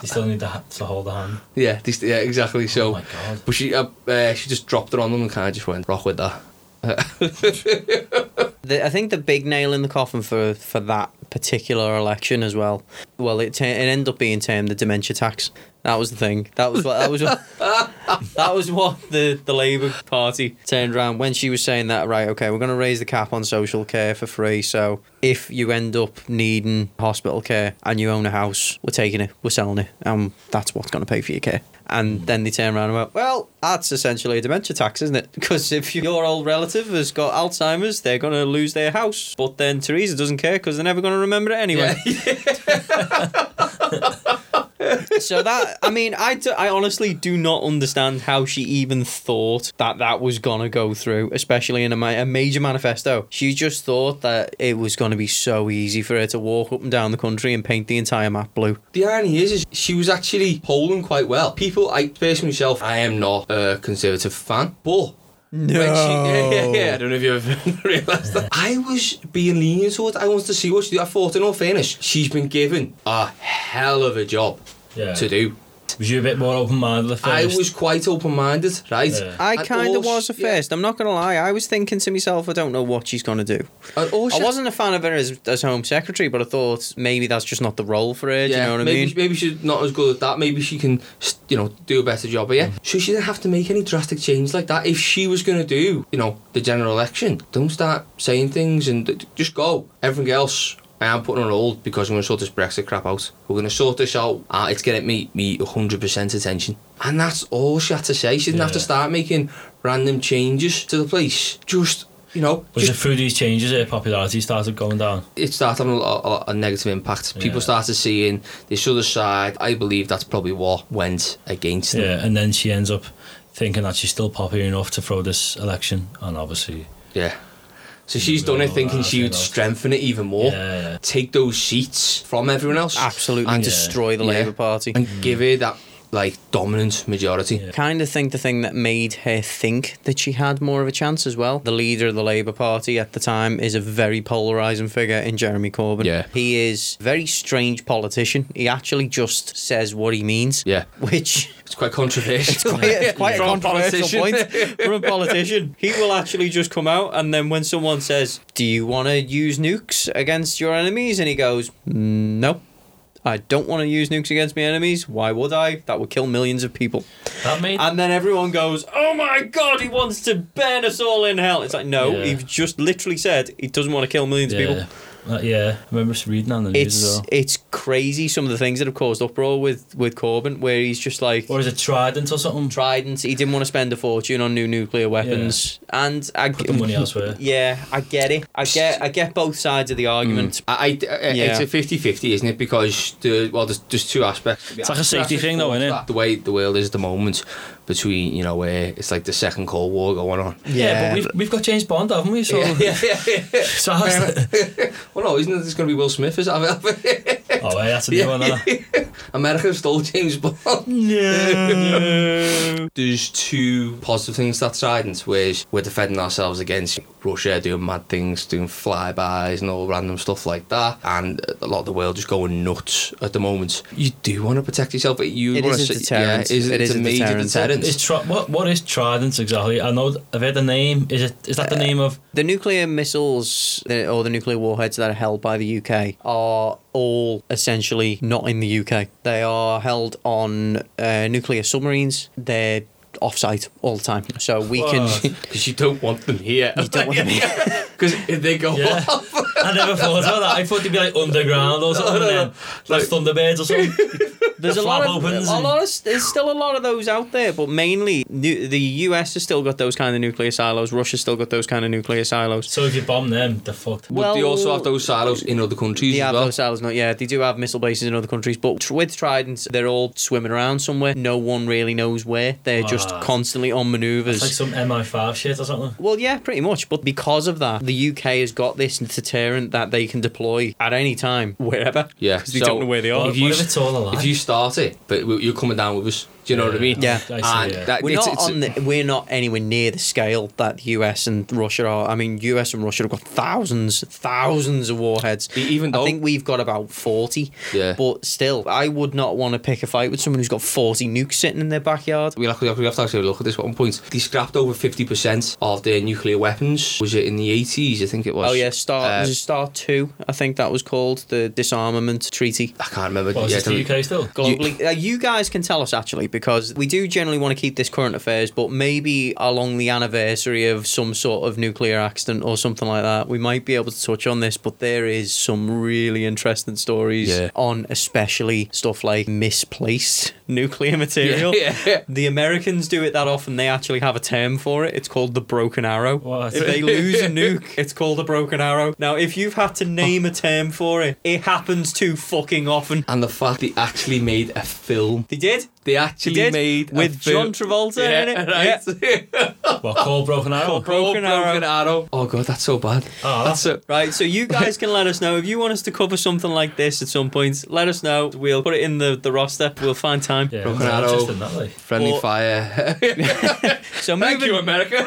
they still need to, ha- to hold the hand. yeah, this, yeah, exactly. So, oh, my God. but she uh, uh, she just dropped it on them and kind of just went rock with that. The, I think the big nail in the coffin for for that particular election as well. Well, it it ended up being termed the dementia tax. That was the thing. That was what that was what, that was what the the Labour Party turned around when she was saying that. Right, okay, we're going to raise the cap on social care for free. So if you end up needing hospital care and you own a house, we're taking it, we're selling it, and that's what's going to pay for your care. And then they turn around and went, well, that's essentially a dementia tax, isn't it? Because if your old relative has got Alzheimer's, they're going to lose their house. But then Theresa doesn't care because they're never going to remember it anyway. so that, I mean, I, do, I honestly do not understand how she even thought that that was to go through, especially in a, a major manifesto. She just thought that it was to be so easy for her to walk up and down the country and paint the entire map blue. The irony is, is she was actually polling quite well. People, I personally myself, I am not a conservative fan, but No. when she, yeah, yeah, yeah, I don't know if you ever realised that. I was being lenient towards. I wanted to see what she did. I thought, in all fairness, she's been given a hell of a job Yeah. to do. Was you a bit more open minded at first? I was quite open-minded, right? Yeah. I kind of was she- at first. I'm not going to lie. I was thinking to myself, I don't know what she's going to do. And I wasn't a fan of her as, as Home Secretary, but I thought maybe that's just not the role for her. do you know what I maybe, mean? maybe she's not as good at that. Maybe she can, you know, do a better job. But yeah, so she didn't have to make any drastic change like that. If she was going to do, you know, the general election, don't start saying things and just go. Everything else, I am putting on hold because I'm going to sort this Brexit crap out. We're going to sort this out. Uh, it's getting me me 100% attention, and that's all she had to say. She didn't have to start making random changes to the place. Just. You know, Was just it through these changes her popularity started going down? it started having a, a, a negative impact. People Yeah. started seeing this other side. I believe that's probably what went against them. Yeah, and then she ends up thinking that she's still popular enough to throw this election, and obviously, Yeah. So she's done it thinking she would strengthen it even more. yeah, yeah. Take those seats from everyone else. Absolutely And, destroy the yeah. Labour Party. and give her that like dominant majority. Yeah. kind of think the thing that made her think that she had more of a chance as well. The leader of the Labour Party at the time is a very polarising figure in Jeremy Corbyn. Yeah. He is a very strange politician. He actually just says what he means. Yeah. Which It's quite controversial. it's quite, it's quite a From controversial point from a politician. He will actually just come out and then when someone says, "Do you want to use nukes against your enemies?" and he goes, "Mm, "No." I don't want to use nukes against my enemies. Why would I? That would kill millions of people. That made And then everyone goes, "Oh my god, he wants to burn us all in hell." It's like, no, Yeah. he just literally said he doesn't want to kill millions of people. Uh, yeah, I remember reading on the news It's as well. it's crazy some of the things that have caused uproar with with Corbyn, where he's just like Or is it Trident or something? Trident. He didn't want to spend a fortune on new nuclear weapons, and I Put the money elsewhere. Yeah, I get it. I get I get both sides of the argument. I, I, I- Yeah. It's a 50-50, isn't it? Because the well, there's, there's two aspects. It's like a safety thing though, isn't it? The way the world is at the moment, between you know where it's like the second Cold War going on. Yeah, but we've, we've got James Bond, haven't we? So, yeah, yeah, yeah. so Well, no, isn't it? Going to be Will Smith? Is that oh, yeah, that's a new one. That. America stole James Bond. There's two positive things that Trident, whereas we're defending ourselves against Russia doing mad things, doing flybys and all random stuff like that, and a lot of the world just going nuts at the moment. You do want to protect yourself, but you It want is to a deterrent. Yeah, is It it's a a major deterrent. deterrent. Is tri- what what is Trident exactly? I know I've heard the name. Is it is that the name of? The nuclear missiles uh, or the nuclear warheads that are held by the UK are all essentially not in the UK. They are held on uh, nuclear submarines. They're off-site all the time, so we can. Because you don't want them here. You don't want them here. Because if they go Yeah. off, I never thought about that. I thought they'd be like underground or something. no, no. then, like Thunderbirds or something. There's The a lot flap of a lot of there's still a lot of those out there, but mainly nu- the US has still got those kind of nuclear silos. Russia's still got those kind of nuclear silos. So if you bomb them, they're fucked. but they also have those silos in other countries They have well. those silos, not yeah. They do have missile bases in other countries, but tr- with Tridents, they're all swimming around somewhere. No one really knows where. They're just Ah. constantly on manoeuvres. It's like some MI5 shit or something. Well, yeah, pretty much. But because of that, the UK has got this deterrent that they can deploy at any time, wherever. Yeah, because they so- don't know where they are. If you what if it's all a? If you start it, but you're coming down with us. Do you know what I mean? Yeah. I see, and yeah. that, we're it's, not it's, on the, we're not anywhere near the scale that the US and Russia are. I mean, US and Russia have got thousands, thousands of warheads. Even though- I think we've got about forty. Yeah. But still, I would not want to pick a fight with someone who's got forty nukes sitting in their backyard. we have, to, we have to actually look at this at one point. They scrapped over 50% of their nuclear weapons. Was it in the 80s? I think it was. Oh yeah, Star Uh, was it Star Two? I think that was called the disarmament treaty. I can't remember. What, is yeah, this the UK still? globally. You, uh, you guys can tell us actually because we do generally want to keep this current affairs, but maybe along the anniversary of some sort of nuclear accident or something like that, we might be able to touch on this. But there is some really interesting stories Yeah. on, especially stuff like misplaced nuclear material. Yeah, yeah. The Americans do it that often. They actually have a term for it. It's called the broken arrow. What? If they lose a nuke, it's called a broken arrow. Now, if you've had to name a oh. term for it, it happens too fucking often. And the fact they actually made a film. They did. They He actually did made with film. John Travolta yeah, in it. Right. Well, Cold Broken Arrow. Cold Broken Oh, Arrow. arrow. Oh god, that's so bad. Oh, that's so. Right, so you guys can let us know if you want us to cover something like this at some point. Let us know. We'll put it in the, the roster. We'll find time. Yeah, Broken Arrow. that. Friendly Well- fire. So Thank you, America.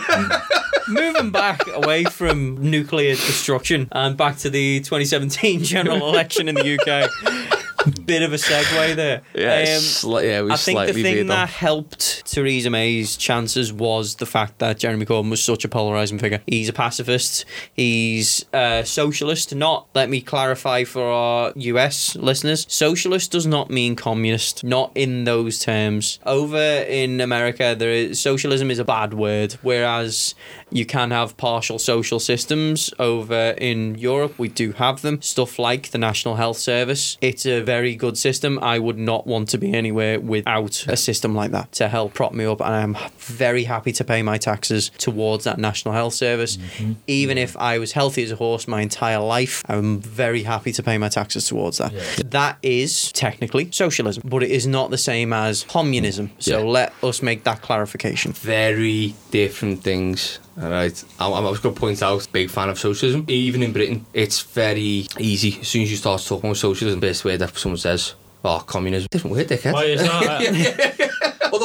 moving back away from nuclear destruction and back to the 2017 general election in the UK. Bit of a segue there. yeah, Um, sli- yeah, I think the thing that helped Theresa May's chances was the fact that Jeremy Corbyn was such a polarising figure. He's a pacifist. He's a socialist. Not, let me clarify for our US listeners, socialist does not mean communist. Not in those terms. Over in America, there is socialism is a bad word, whereas you can have partial social systems. Over in Europe, we do have them. Stuff like the National Health Service. It's a very good system. I would not want to be anywhere without a system like that to help prop me up. And I'm very happy to pay my taxes towards that National Health Service. Mm-hmm. Even if I was healthy as a horse my entire life, I'm very happy to pay my taxes towards that. Yeah. That is technically socialism, but it is not the same as communism. So Yeah. let us make that clarification. very different things. All right, I, I was going to point out, big fan of socialism. Even in Britain, it's very easy. As soon as you start talking about socialism, best word that someone says, "Oh, communism." Different word, dickhead. Why is that?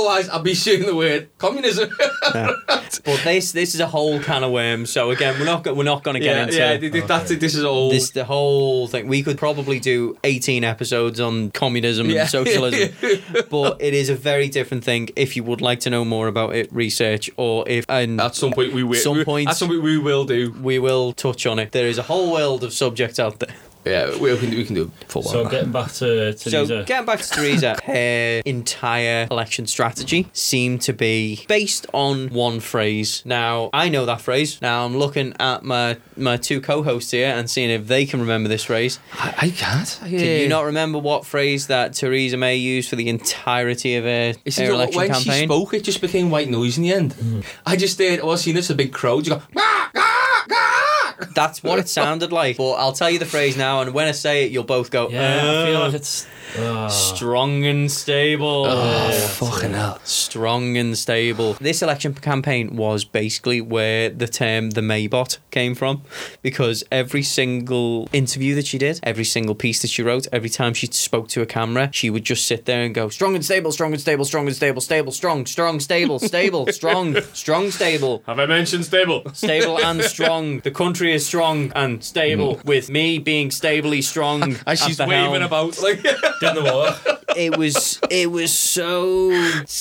Otherwise, I'd be saying the word communism. But this this is a whole can of worms. So again, we're not we're not going to get yeah, into yeah. th- th- That's this is all. this the whole thing. We could probably do 18 episodes on communism Yeah. and socialism, but it is a very different thing. If you would like to know more about it, research or if and at some point we will. Some we- point- At some point we will do. we will touch on it. There is a whole world of subjects out there. Yeah, we can. We can do a full so one. getting back to So getting back to Theresa, her entire election strategy seemed to be based on one phrase. Now I know that phrase. Now I'm looking at my my two co-hosts here and seeing if they can remember this phrase. I, I can't. Can you not remember what phrase that Theresa May used for the entirety of her, It's her either election when she campaign? spoke, it just became white noise in the end. I just did. I was seeing this a big crowd. You go. "Ah, ah, ah." That's what it sounded like. But I'll tell you the phrase now, and when I say it, you'll both go. yeah, I feel "Uh." like it's Strong and stable. Oh, fucking hell. Strong and stable. This election campaign was basically where the term the Maybot came from because every single interview that she did, every single piece that she wrote, every time she spoke to a camera, she would just sit there and go, strong and stable, strong and stable, strong and stable, stable, strong, strong, stable, stable, strong, strong, stable, Have I mentioned stable? stable and strong. The country is strong and stable hmm. with me being stably strong. And she's the waving helm about like Didn't work. it was it was so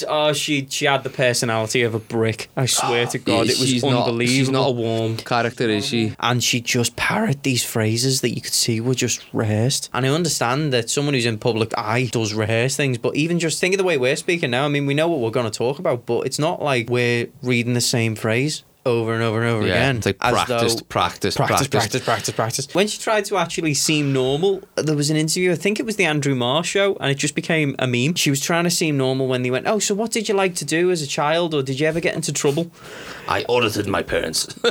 oh she she had the personality of a brick I swear to god it was she's unbelievable Not, she's not a warm character, is she? and she just parrot these phrases that you could see were just rehearsed and I understand that someone who's in public eye does rehearse things but even just think of the way we're speaking now I mean we know what we're going to talk about but it's not like we're reading the same phrase over and over and over again it's like as practice, practice, practice, practice, practice, practice, practice. When she tried to actually seem normal, there was an interview. I think it was the Andrew Marr show, and it just became a meme. She was trying to seem normal when they went, "Oh, so what did you like to do as a child, or did you ever get into trouble?" I audited my parents.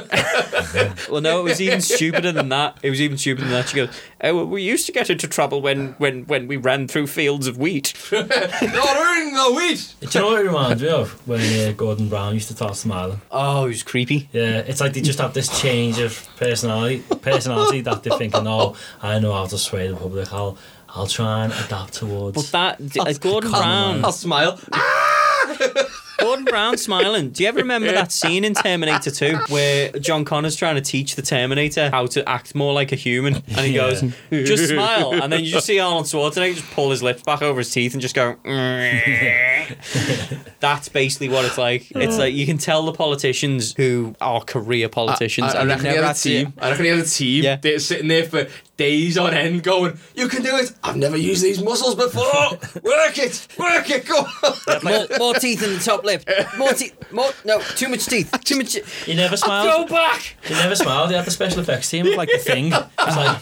Well, no, it was even stupider than that. It was even stupider than that. She goes, "Oh, well, we used to get into trouble when when when we ran through fields of wheat." Not earning the wheat. Do you know what it reminds me of? When uh, Gordon Brown used to talk smiling. Oh, it was creepy. Yeah, it's like they just have this change of personality personality that they're thinking, oh, I know how to sway the public. I'll I'll try and adapt towards. But that uh, Gordon Brown, I'll smile. Gordon Brown smiling. Do you ever remember that scene in Terminator 2 where John Connor's trying to teach the Terminator how to act more like a human? And he Yeah. goes, just smile. And then you just see Arnold Schwarzenegger just pull his lips back over his teeth and just go, mm. that's basically what it's like. It's like you can tell the politicians who are career politicians. I, I and reckon they've he never had a team. I reckon he had a team. Yeah. They're sitting there for days on end going, You can do it. I've never used these muscles before. work it. Work it. Go on. more, more teeth in the top lip. More teeth. More no. Too much teeth. Too much. he never smiled. Go back. He never smiled. He had the special effects team like the thing. It's like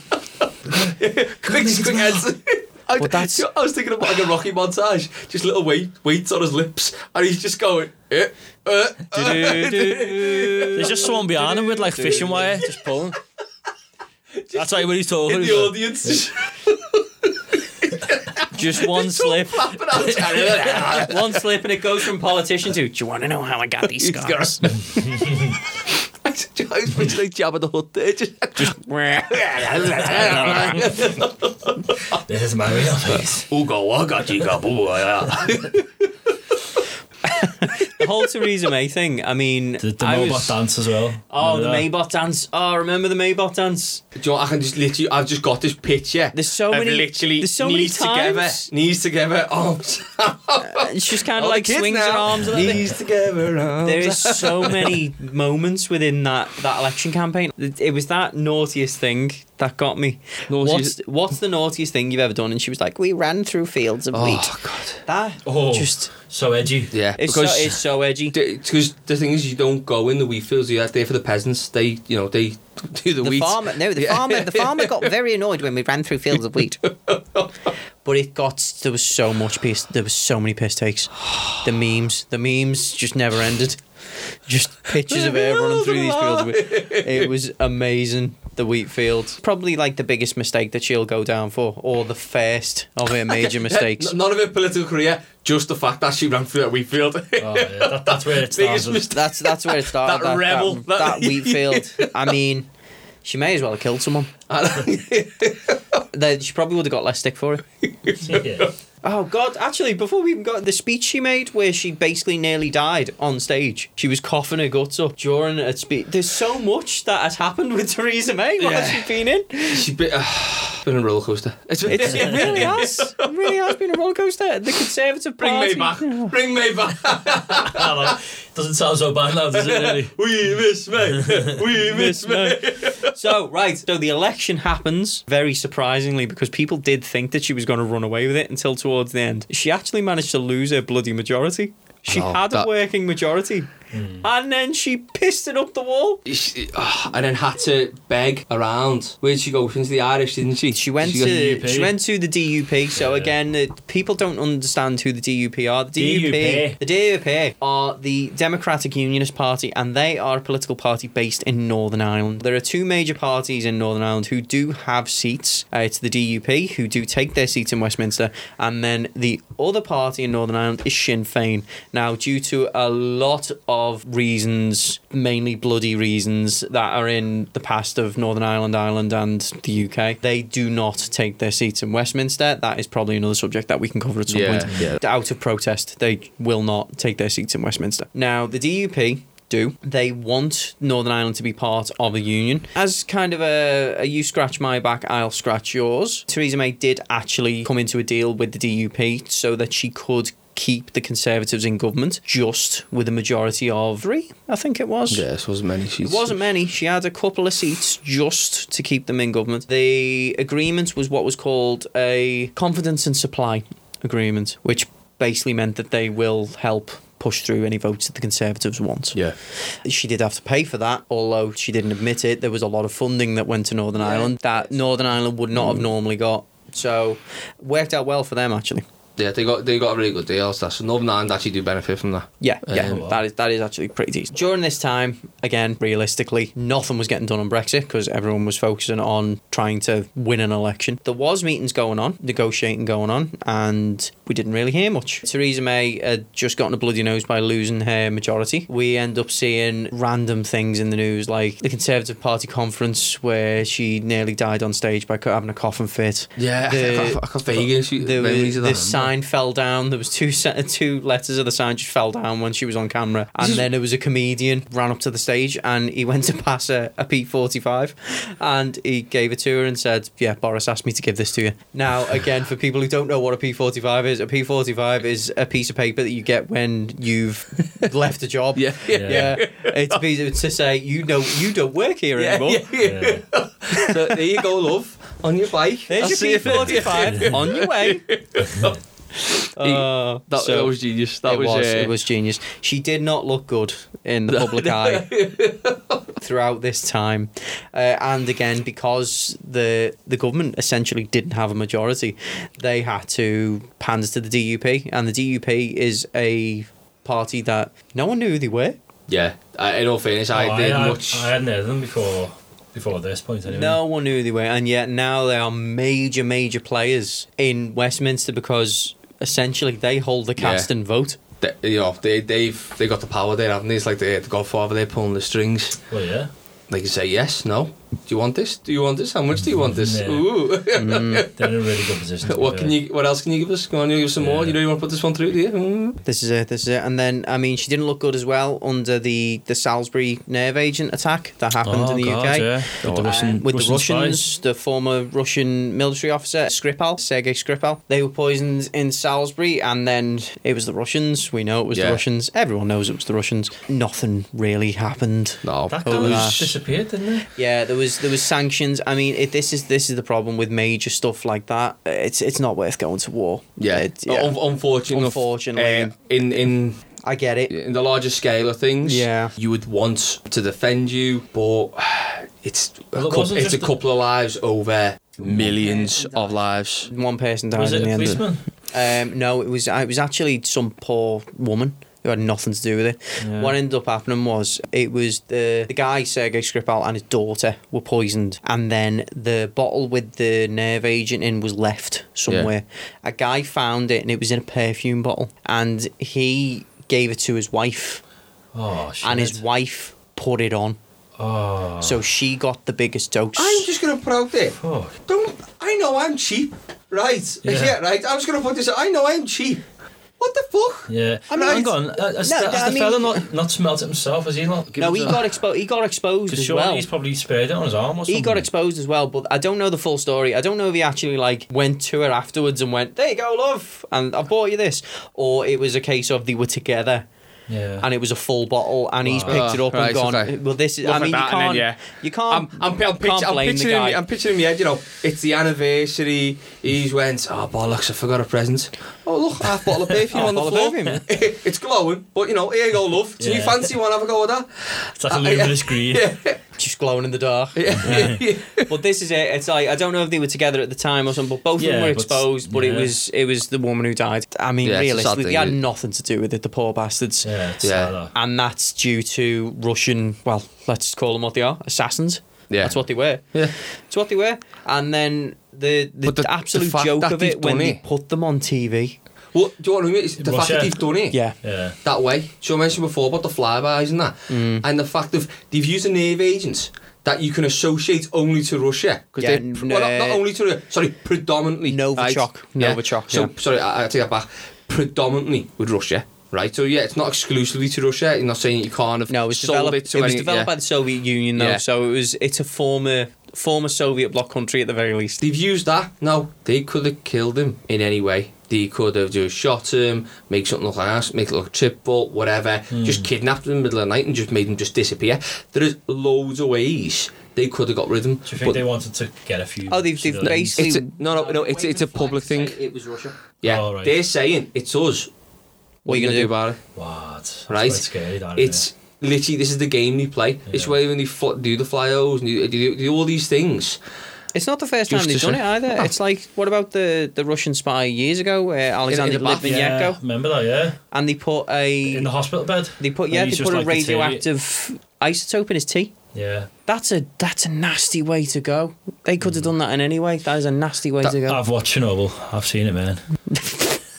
quick, quick heads. I, But that's- I was thinking about like a Rocky montage, just little weight, weights on his lips, and he's just going, eh, eh, eh. there's just someone behind him with like fishing wire just pulling. That's like what he's talking. in the like, audience. Just one slip. Flapping out. One slip and it goes from politician to. Do you want to know how I got these scars? I was picturing Jabba the Hutt there. Just, This is my real face. Ooga wugga jigga boo. The whole Theresa May thing. I mean, The, the I robot was, dance as well. Oh, the that? Maybot dance. Oh, remember the Maybot dance? Do you know I can just literally, I've just got this picture. There's so many- literally there's so many knees together, times. knees together, arms. It's uh, just kind of All like swings now. her arms a little. Knees together, arms. There is so many moments within that, that election campaign. It it was that naughtiest thing that got me. What's, what's the naughtiest thing you've ever done? And she was like, "We ran through fields of oh, wheat." Oh, God. That Oh, just so edgy. Yeah, it's so, because it's so edgy. because the thing is, you don't go in the wheat fields. You're there for the peasants. They, you know, they do the, The wheat. farmer, no, the Yeah. farmer, the farmer got very annoyed when we ran through fields of wheat. But it got there was so much piss. There was so many piss takes. The memes, the memes just never ended. Just pictures of her running through these fields. It was amazing. The wheat fields, probably like the biggest mistake that she'll go down for, or the first of her major mistakes. None of her political career, just the fact that she ran through that wheat field. Oh, yeah, that, that's where it Biggest starts. mistake. That's that's where it started. That rebel, that, that- that wheat field. I mean, she may as well have killed someone. They- She probably would have got less stick for it. Yeah. Oh God! Actually, before we even got the speech she made, where she basically nearly died on stage, she was coughing her guts up during a speech. There's so much that has happened with Theresa May while Yeah. she's been in. She's been, uh, been a roller coaster. It's, It's, it really has. It really has been a roller coaster. The Conservative Bring Party. me back. Bring me back. Hello. Doesn't sound so bad now, does it? Really? we miss me. We miss me. So right, so the election happens very surprisingly because people did think that she was going to run away with it until towards the end. She actually managed to lose her bloody majority. She Oh, had that- a working majority. And then she pissed it up the wall. She- ah, and then had to beg around. Where'd she go? She went to the Irish, didn't she? She went got- to DUP. she went to the DUP. So again, the, people don't understand who the DUP are. The DUP, DUP. the DUP are the Democratic Unionist Party, and they are a political party based in Northern Ireland. There are two major parties in Northern Ireland who do have seats. Uh, it's the DUP who do take their seats in Westminster, and then the other party in Northern Ireland is Sinn Féin. Now, due to a lot of reasons, mainly bloody reasons that are in the past of Northern Ireland, Ireland, and the UK, they do not take their seats in Westminster. That is probably another subject that we can cover at some Yeah, point. yeah. Out of protest, they will not take their seats in Westminster. Now, the DUP do. They want Northern Ireland to be part of a union. As kind of a, a you scratch my back, I'll scratch yours. Theresa May did actually come into a deal with the DUP so that she could keep the Conservatives in government just with a majority of three, I think it was. Yeah, this wasn't many It wasn't many. She had a couple of seats just to keep them in government. The agreement was what was called a confidence and supply agreement, which basically meant that they will help push through any votes that the Conservatives want. Yeah. She did have to pay for that, although she didn't admit it. There was a lot of funding that went to Northern Ireland that Northern Ireland would not have normally got. So, worked out well for them actually. Yeah, they got they got a really good deal. So Northern Ireland actually do benefit from that. Yeah, yeah, Um, that is that is actually pretty decent. During this time, again, realistically, nothing was getting done on Brexit because everyone was focusing on trying to win an election. There was meetings going on, negotiating going on, and we didn't really hear much. Theresa May had just gotten a bloody nose by losing her majority. We end up seeing random things in the news, like the Conservative Party conference where she nearly died on stage by having a coffin fit. Yeah, The- I I issue- There memories was, of the that. sign fell down. There was two se- two letters of the sign just fell down when she was on camera, and then there was a comedian ran up to the stage and he went to pass a, a P45, and he gave it to her and said, "Yeah, Boris asked me to give this to you." Now, again, for people who don't know what a P45 is, a P45 is a piece of paper that you get when you've left a job. Yeah. yeah. It's a piece of- to say you know you don't work here Yeah, anymore. yeah, Yeah. so there you go, love, on your bike. There's I'll your P45 on your way. Uh, That, so- that was genius. That it was, was, uh, it was genius. She did not look good in the public eye throughout this time, uh, and again because the the government essentially didn't have a majority, they had to pander to the DUP, and the DUP is a party that no one knew who they were. Yeah, in all fairness, I Oh, did had- much. I hadn't heard of them before before this point anyway. No one knew who they were, and yet now they are major, major players in Westminster because essentially they hold the cast Yeah. and vote. they, you know, they they've they got the power there, haven't they? It's like the, the Godfather. They're pulling the strings. Well, yeah. They can say yes, no. Do you want this? Do you want this? How much do you want this? Yeah. Ooh. They're in a really good position. what fair. can you? What else can you give us? Go on, you give us some more. You know, you want to put this one through, do you? Mm. This is it. This is it. And then, I mean, she didn't look good as well under the the Salisbury nerve agent attack that happened Oh, in the God, UK. yeah. With the Uh, Russian, with Russian the Russians, spies. the former Russian military officer Skripal, Sergei Skripal, they were poisoned in Salisbury, and then it was the Russians. We know it was Yeah. the Russians. Everyone knows it was the Russians. Nothing really happened. No. That Oh, guy gosh. disappeared, didn't he? Yeah, there was there was sanctions. I mean, it, this is this is the problem with major stuff like that. It's it's not worth going to war. Yeah. It- yeah. Un- unfortunately, Unfortunately. uh, in in I get it. in the larger scale of things, Yeah. you would want to defend you, but it's a Well, couple, it's a just a- couple of lives over millions of lives. One person died Was in it the a end. of it. policeman? Um, no, it was it was actually some poor woman who had nothing to do with it. Yeah. What ended up happening was it was the the guy Sergei Skripal and his daughter were poisoned, and then the bottle with the nerve agent in was left somewhere. A guy found it, and it was in a perfume bottle, and he gave it to his wife, Oh, shit. and his wife put it on, Oh. so she got the biggest dose. I'm just gonna put out there. Fuck. Don't I know I'm cheap, right? Yeah. right. I'm just gonna put this. I know I'm cheap. What the fuck? Yeah. I mean, hang on. Uh, Has, No, the, has I the mean- fella not, not smelt it himself? Has he not? no, he got exposed. He got exposed Because as surely well. he's probably sprayed it on his arm or something. He got exposed as well, but I don't know the full story. I don't know if he actually like went to her afterwards and went, "There you go, love," and I bought you this, or it was a case of they were together Yeah. and it was a full bottle, and he's picked it up Oh, right, and gone. okay. Well, this is. Look I mean, you that and then, can't. yeah. You can't. I'm, I'm, I'm, can't picture, I'm, blame the picturing, guy. I'm picturing in my head, you know, it's the anniversary. He's went, oh, bollocks, I forgot a present. Oh, look, half bottle of perfume Half on the bottle of floor. perfume. it's glowing, but, you know, here you go, love. Do you fancy one? Have a go with that? It's like a Uh, luminous green. just glowing in the dark. Yeah. yeah. But this is it. It's like I don't know if they were together at the time or something, but both of them were but- exposed. But, it was it was the woman who died. I mean, Yeah, it's a sad realistically, they had nothing to do with it. The poor bastards. Yeah, it's Yeah. sad. And that's due to Russian. Well, let's call them what they are: assassins. Yeah. That's what they were. Yeah. It's what they were. And then the the, the- the absolute fact joke of it when done they put them on TV. Well, do you want to know? It's the fact that they've done it. Yeah. Yeah. that way. So I mentioned before about the flybys and that, Mm. and the fact of they've used a nerve agent that you can associate only to Russia because Yeah, they're well, not, not uh, only to Russia, sorry, predominantly Novichok. right? Novichok, So yeah. sorry, I, I take that back. Predominantly with Russia. Right, so yeah, it's not exclusively to Russia. You're not saying you can't have No, it was sold developed. it to It was any. developed yeah. by the Soviet Union, though. Yeah. So it was. It's a former former Soviet bloc country at the very least. They've used that. No, they could have killed him in any way. They could have just shot him, make something look like ass, make it look triple, whatever. Hmm. Just kidnapped him in the middle of the night and just made him just disappear. There is loads of ways they could have got rid of him. Do you think but they wanted to get a few? Oh, they've- they've civilians? basically- it's a, no, no, no. It's it's a public thing. It was Russia. Yeah, Oh, right. they're saying it's us. What are you gonna do? about it? What? Right. quite scary, that, It's literally this is the game they play. It's Yeah. where when they fl- do the flyos and do, do, do all these things. It's not the first time they've done say- it either. It's like what about the the Russian spy years ago, uh, Alexander the bath? isn't it? Yeah, Litvinenko, remember that? Yeah, and they put a in the hospital bed. they put yeah they put just a like radioactive isotope in his tea. Yeah, That's a that's a nasty way to go. They could have done that in any way. That is a nasty way to go. I've watched Chernobyl. I've seen it, man.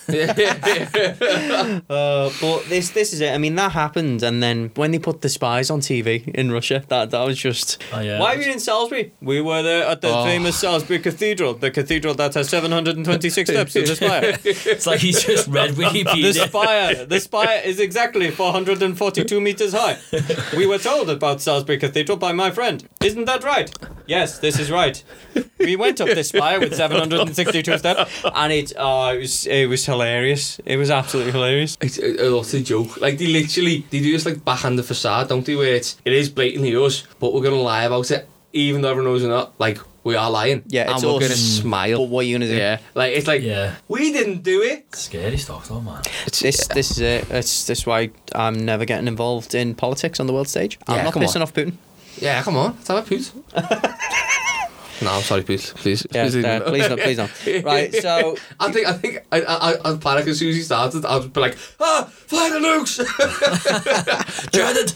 Uh, but this this is it. I mean, that happened, and then when they put the spies on TV in Russia, that that was just. Oh, yeah. Why were you in Salisbury? We were there at the Oh. famous Salisbury Cathedral, the cathedral that has seven hundred and twenty-six steps in the spire. It's like he's just read The spire, the spire is exactly 442 meters high. We were told about Salisbury Cathedral by my friend. Isn't that right? Yes, this is right. We went up this spire with 762 steps, and it, uh, it was it was hilarious. It was absolutely hilarious. It's a, a lot of joke. Like they literally they do this like backhand the facade, don't they? Where it's it is blatantly us, but we're gonna lie about it, even though everyone knows we're not. Like we are lying. Yeah, and it's we're gonna smile. But what are you gonna do? Yeah, like it's like Yeah. we didn't do it. Scary stuff, though, man. This this is it. It's this is why I'm never getting involved in politics on the world stage. I'm Yeah, not come pissing on. off Putin. Yeah, come on, let's have a poot. no, I'm sorry, Pete. Please, Yeah, please, leave uh, me- please not, please not. Right, so I think I think I I I I'd panic as soon as he started. I'd be like, ah, fire the nukes. Dreaded.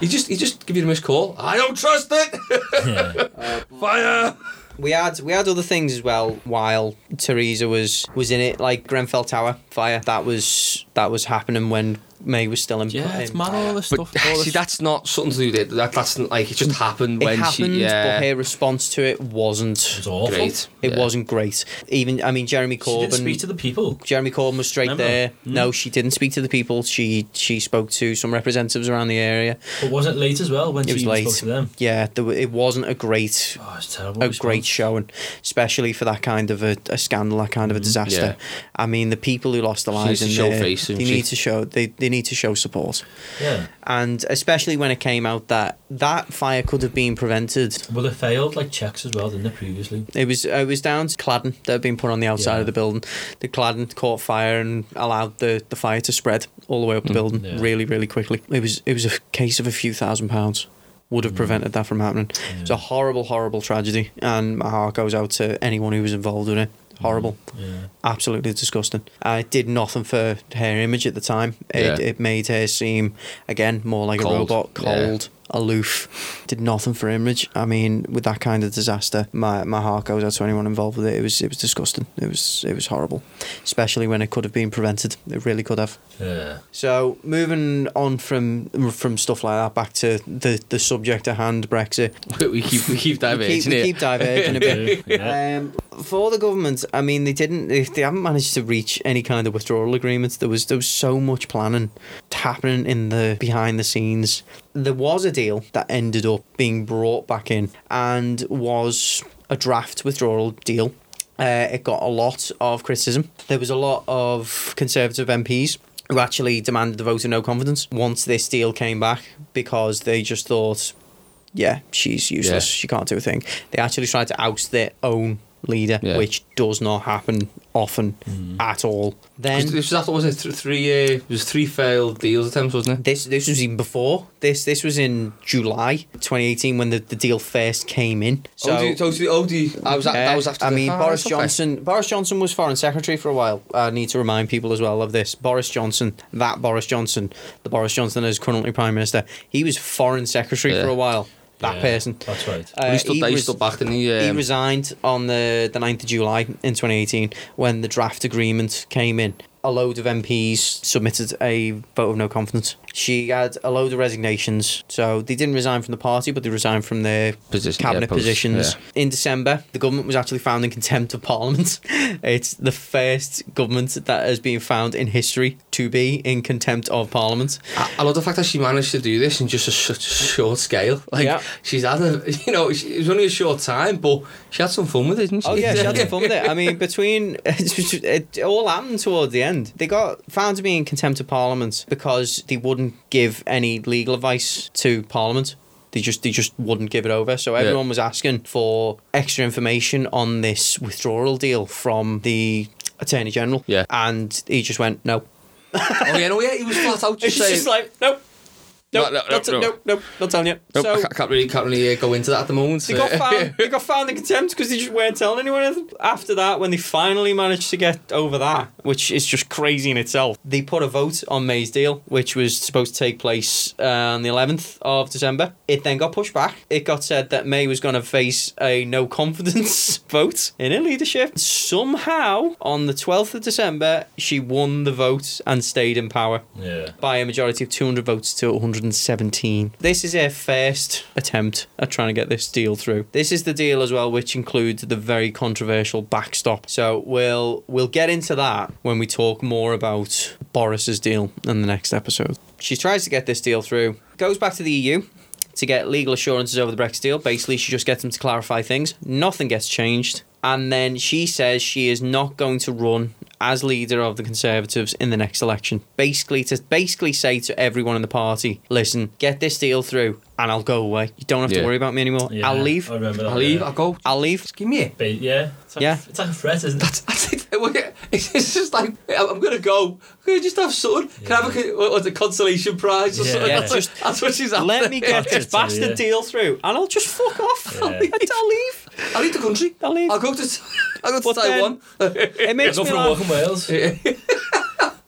he just he just give you a missed call. I don't trust it. Yeah. Fire. we had we had other things as well while Theresa was was in it, like Grenfell Tower fire. That was that was happening when May was still in. Yeah, it's mad all this But stuff. All see, this that's not something to do with it. That that's like it just happened It when happened, she. Yeah. but her response to it wasn't. was awful. Great. It Yeah. wasn't great. Even I mean, Jeremy Corbyn. She didn't speak to the people. Jeremy Corbyn was straight Remember? there. Hmm. No, she didn't speak to the people. She she spoke to some representatives around the area. But was it late as well when It she was late. spoke to them? Yeah, there, wa- it wasn't a great Oh, it's terrible. a response. great showing, especially for that kind of a, a scandal, that kind of a disaster. Mm-hmm. Yeah. I mean, the people who lost their She lives needs in to show there, face, they doesn't need to show they, they need to show support, Yeah. and especially when it came out that that fire could have been prevented. Well, it failed like checks as well, didn't it, previously? It was it was down to cladding that had been put on the outside Yeah. of the building. The cladding caught fire and allowed the, the fire to spread all the way up the building Mm, yeah. really really quickly. It was it was a case of a few thousand pounds. Would Mm. have prevented that from happening. It's a horrible, horrible tragedy, and my heart goes out to anyone who was involved in it. Horrible, mm, Yeah. absolutely disgusting. I did nothing for her image at the time. It, Yeah. it made her seem again more like Cold. a robot, Yeah. Aloof. Did nothing for image. I mean, with that kind of disaster, my, my heart goes out to anyone involved with it. It was it was disgusting. It was it was horrible, especially when it could have been prevented. It really could have. Yeah. So moving on from from stuff like that back to the, the subject at hand, Brexit. we keep we keep We diverging keep, we keep diverging a bit. Yeah. Um, for the government, I mean, they didn't. They, they haven't managed to reach any kind of withdrawal agreements. There was there was so much planning happening in the behind the scenes. There was a deal that ended up being brought back in and was a draft withdrawal deal. Uh, it got a lot of criticism. There was a lot of Conservative MPs who actually demanded the vote of no confidence once this deal came back because they just thought, yeah, she's useless. Yeah. She can't do a thing. They actually tried to oust their own leader, Yeah. which does not happen often at all. Then This was after was it three? Uh, it was three failed deals attempts, wasn't it? this this was even before this. This was in July 2018 when the, the deal first came in. So. oh, do, so the oh, I was at, that was after. I the, mean, Ah, Boris okay. Johnson. Boris Johnson was foreign secretary for a while. I need to remind people as well of this. Boris Johnson, that Boris Johnson, the Boris Johnson that is currently prime minister. He was foreign secretary Yeah. for a while. That Yeah, person. That's right. Uh, he stood, he he was- stood back, didn't he? he Um, resigned on the, the 9th of July in 2018 when the draft agreement came in. A load of MPs submitted a vote of no confidence. She had a load of resignations. So they didn't resign from the party, but they resigned from their Position- yeah, cabinet post, positions. In December, the government was actually found in contempt of parliament. it's the first government that has been found in history to be in contempt of parliament. I, I love the fact that she managed to do this in just a such a short scale. Like Yeah. she's had a, you know, she- it was only a short time, but she had some fun with it, didn't she? Oh yeah, she had some fun with it. I mean, between it all happened towards the end. They got found to be in contempt of Parliament because they wouldn't give any legal advice to Parliament. They just they just wouldn't give it over. So everyone was asking for extra information on this withdrawal deal from the Attorney General. Yeah. and he just went no. oh yeah, no, yeah, he was flat out It's saying. just like nope. Nope, No, no, no, not, no. nope, nope, not telling you. Nope, I so ca- can't really, can't really uh, go into that at the moment. They got found. they got found in contempt because they just weren't telling anyone. anything. After that, when they finally managed to get over that, which is just crazy in itself, they put a vote on May's deal, which was supposed to take place uh, on the 11th of December. It then got pushed back. It got said that May was going to face a no confidence vote in her leadership. Somehow, on the 12th of December, she won the vote and stayed in power Yeah. by a majority of 200 votes to 117. This is her first attempt at trying to get this deal through. This is the deal as well, which includes the very controversial backstop. So we'll we'll get into that when we talk more about Boris's deal in the next episode. She tries to get this deal through. Goes back to the EU to get legal assurances over the Brexit deal. Basically, she just gets them to clarify things. Nothing gets changed. And then she says she is not going to run as leader of the Conservatives in the next election. Basically, to basically say to everyone in the party, listen, get this deal through, and I'll go away. You don't have to worry about me anymore. Yeah, I'll leave. I remember that. I'll leave. yeah. I'll go. I'll leave. Just give me it. Ba- yeah. It's like, Yeah. It's like a threat, isn't it? I think well, it's just like I'm I'm gonna go. Can I just have something? Can I have a what- what's a consolation prize or Yeah. something? Yeah. That's, just, that's what she's after. Let me get this it, bastard yeah. deal through, and I'll just fuck off. Yeah. I'll, leave. I'll leave. I'll leave the country. I'll leave. I'll go to. I'll go to But then- Taiwan. It makes Go me for a laugh. walk in Wales.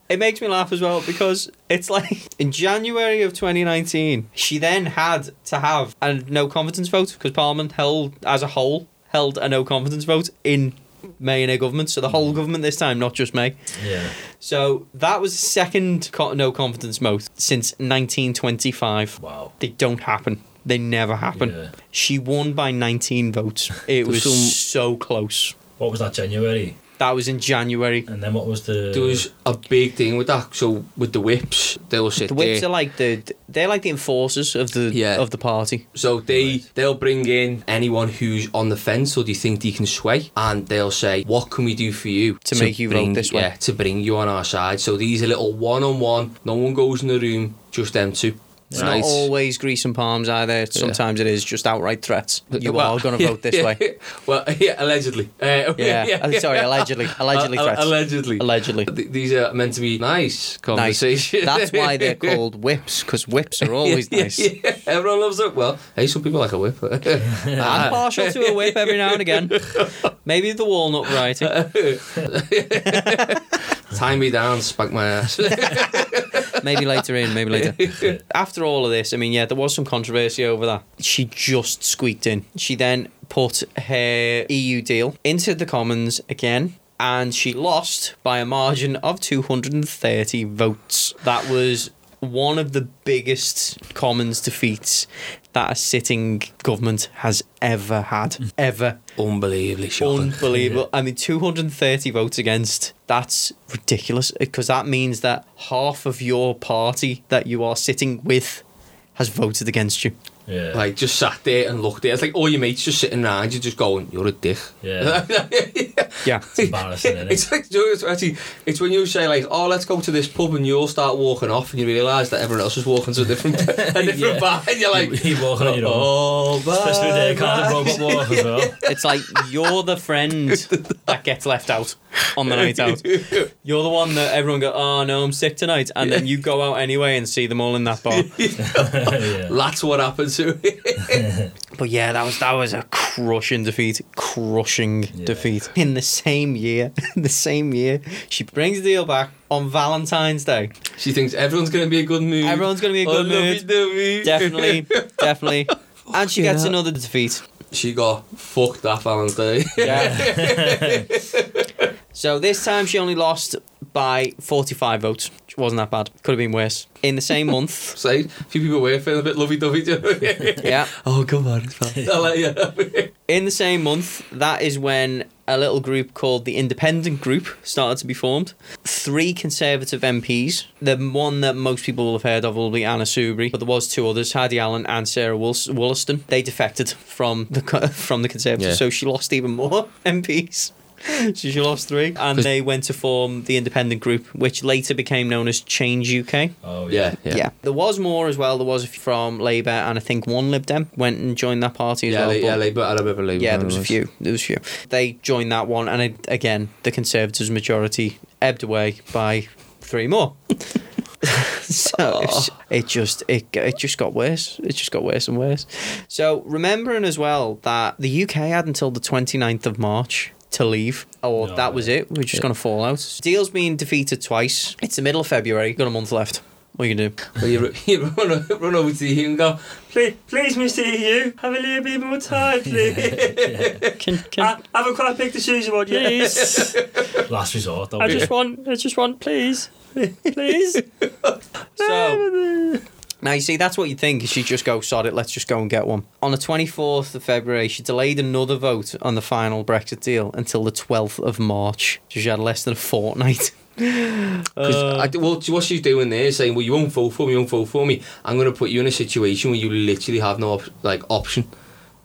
It makes me laugh as well because it's like in January of 2019, she then had to have a no confidence vote because Parliament held, as a whole, held a no confidence vote in May and her government. So the whole government this time, not just May. Yeah. So that was second co- no confidence vote since 1925. Wow. They don't happen. They never happen. Yeah. She won by 19 votes. It was some- so close. What was that, January? That was in January. And then what was the. There was a big thing with that. So with the whips, they'll sit The whips there. are like the they're like the enforcers of the Yeah. of the party. So they Right. they'll bring in anyone who's on the fence or do you think they can sway, and they'll say, "What can we do for you To make you vote bring, this way?" Yeah, to bring you on our side." So these are little one-on-one. No one goes in the room, just them two. It's right? not always grease and palms either. Sometimes it is just outright threats. You Well, are going to vote this yeah, way. well, yeah, allegedly. Uh, Yeah. Uh, Sorry, allegedly. Allegedly Uh, threats. allegedly. Allegedly. These are meant to be nice Nice. conversations. That's why they're called whips because whips are always Yeah, nice. yeah, Everyone loves it. Well, hey, some people like a whip. I'm partial to a whip every now and again. Maybe the walnut variety. Tie me down, spank my ass. Maybe later in, maybe later. After all of this, I mean, yeah, there was some controversy over that. She just squeaked in. She then put her EU deal into the Commons again. And she lost by a margin of 230 votes. That was one of the biggest Commons defeats that a sitting government has ever had. Ever. Unbelievably shocking. Unbelievable. I mean, 230 votes against. That's ridiculous because that means that half of your party that you are sitting with has voted against you. Yeah. Like just sat there and looked there. It's like all your mates just sitting around you, just going, "You're a dick." Yeah. Yeah. It's embarrassing, isn't it? It's like it's actually it's when you say like, "Oh, let's go to this pub," and you all start walking off, and you realise that everyone else is walking to a different a different Yeah. bar, and you're like, You walking on your own. "Oh, Especially with bye, their kind of robot walk as well. It's like you're the friend that gets left out on the night out. You're the one that everyone go, oh no, I'm sick tonight, and then you go out anyway and see them all in that bar. yeah. That's what happened to me. But yeah, that was that was a crushing defeat, crushing defeat. In the same year, the same year, she brings the deal back on Valentine's Day. she thinks everyone's going to be a good mood. Everyone's gonna be a good oh, mood. lovey-dovey. Definitely, definitely. And she gets hell. another defeat. she got fucked that Valentine's Day. Yeah. so this time she only lost by 45 votes, which wasn't that bad. Could have been worse. In the same month, Say, a few people were feeling a bit lovey-dovey. yeah. oh, come on, it's fine. I'll let you. In the same month, that is when a little group called the Independent Group started to be formed. Three Conservative MPs. The one that most people will have heard of will be Anna Soubry, but there was two others, Heidi Allen and Sarah Wols- Wollaston. They defected from the from the Conservatives, Yeah. so she lost even more MPs. So she lost three, and they went to form the Independent Group, which later became known as Change UK. Oh, yeah. Yeah, yeah. Yeah. there was more as well. There was from Labour, and I think one Lib Dem went and joined that party as Yeah, well. they, yeah, Labour, I remember Labour. yeah, there was a few. There was a few. They joined that one, and it, again, the Conservatives' majority ebbed away by three more. so it's- it just it it just got worse. It just got worse and worse. So remembering as well that the UK had until the 29th of March to leave, oh, or No, that was it. We're just gonna fall out. Deal's been defeated twice. It's the middle of February. Got a month left. What are you gonna do? Well, you, you run, run over to the EU and go, Please, please, Mr. EU, have a little bit more time, please. Can, can, I haven't quite picked the decision one yet. Please. Last resort, though. I just want, I just want, please, please. So now you see that's what you think. She just go sod it. Let's just go and get one. On the twenty fourth of February, she delayed another vote on the final Brexit deal until the twelfth of March. So she had less than a fortnight. Because Uh. I, well, what she's doing there is saying, well, you won't vote for me, you won't vote for me. I'm going to put you in a situation where you literally have no op- like option.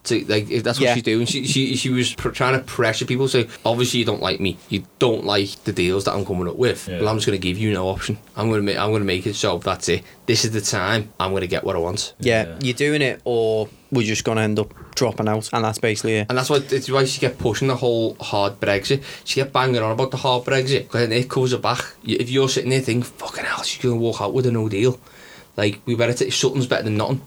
To, like if that's what Yeah. she's doing. She she she was pr- trying to pressure people. Say, obviously you don't like me. You don't like the deals that I'm coming up with. Yeah. Well, I'm just going to give you no option. I'm going to make I'm going to make it so that's it. This is the time. I'm going to get what I want. Yeah, Yeah. you're doing it, or we're just gonna end up dropping out, and that's basically it. And that's why it's why she kept pushing the whole hard Brexit. She kept banging on about the hard Brexit. Because it covers her back. If you're sitting there thinking, fucking hell, she's going to walk out with a no deal. Like, we better take something's better than nothing.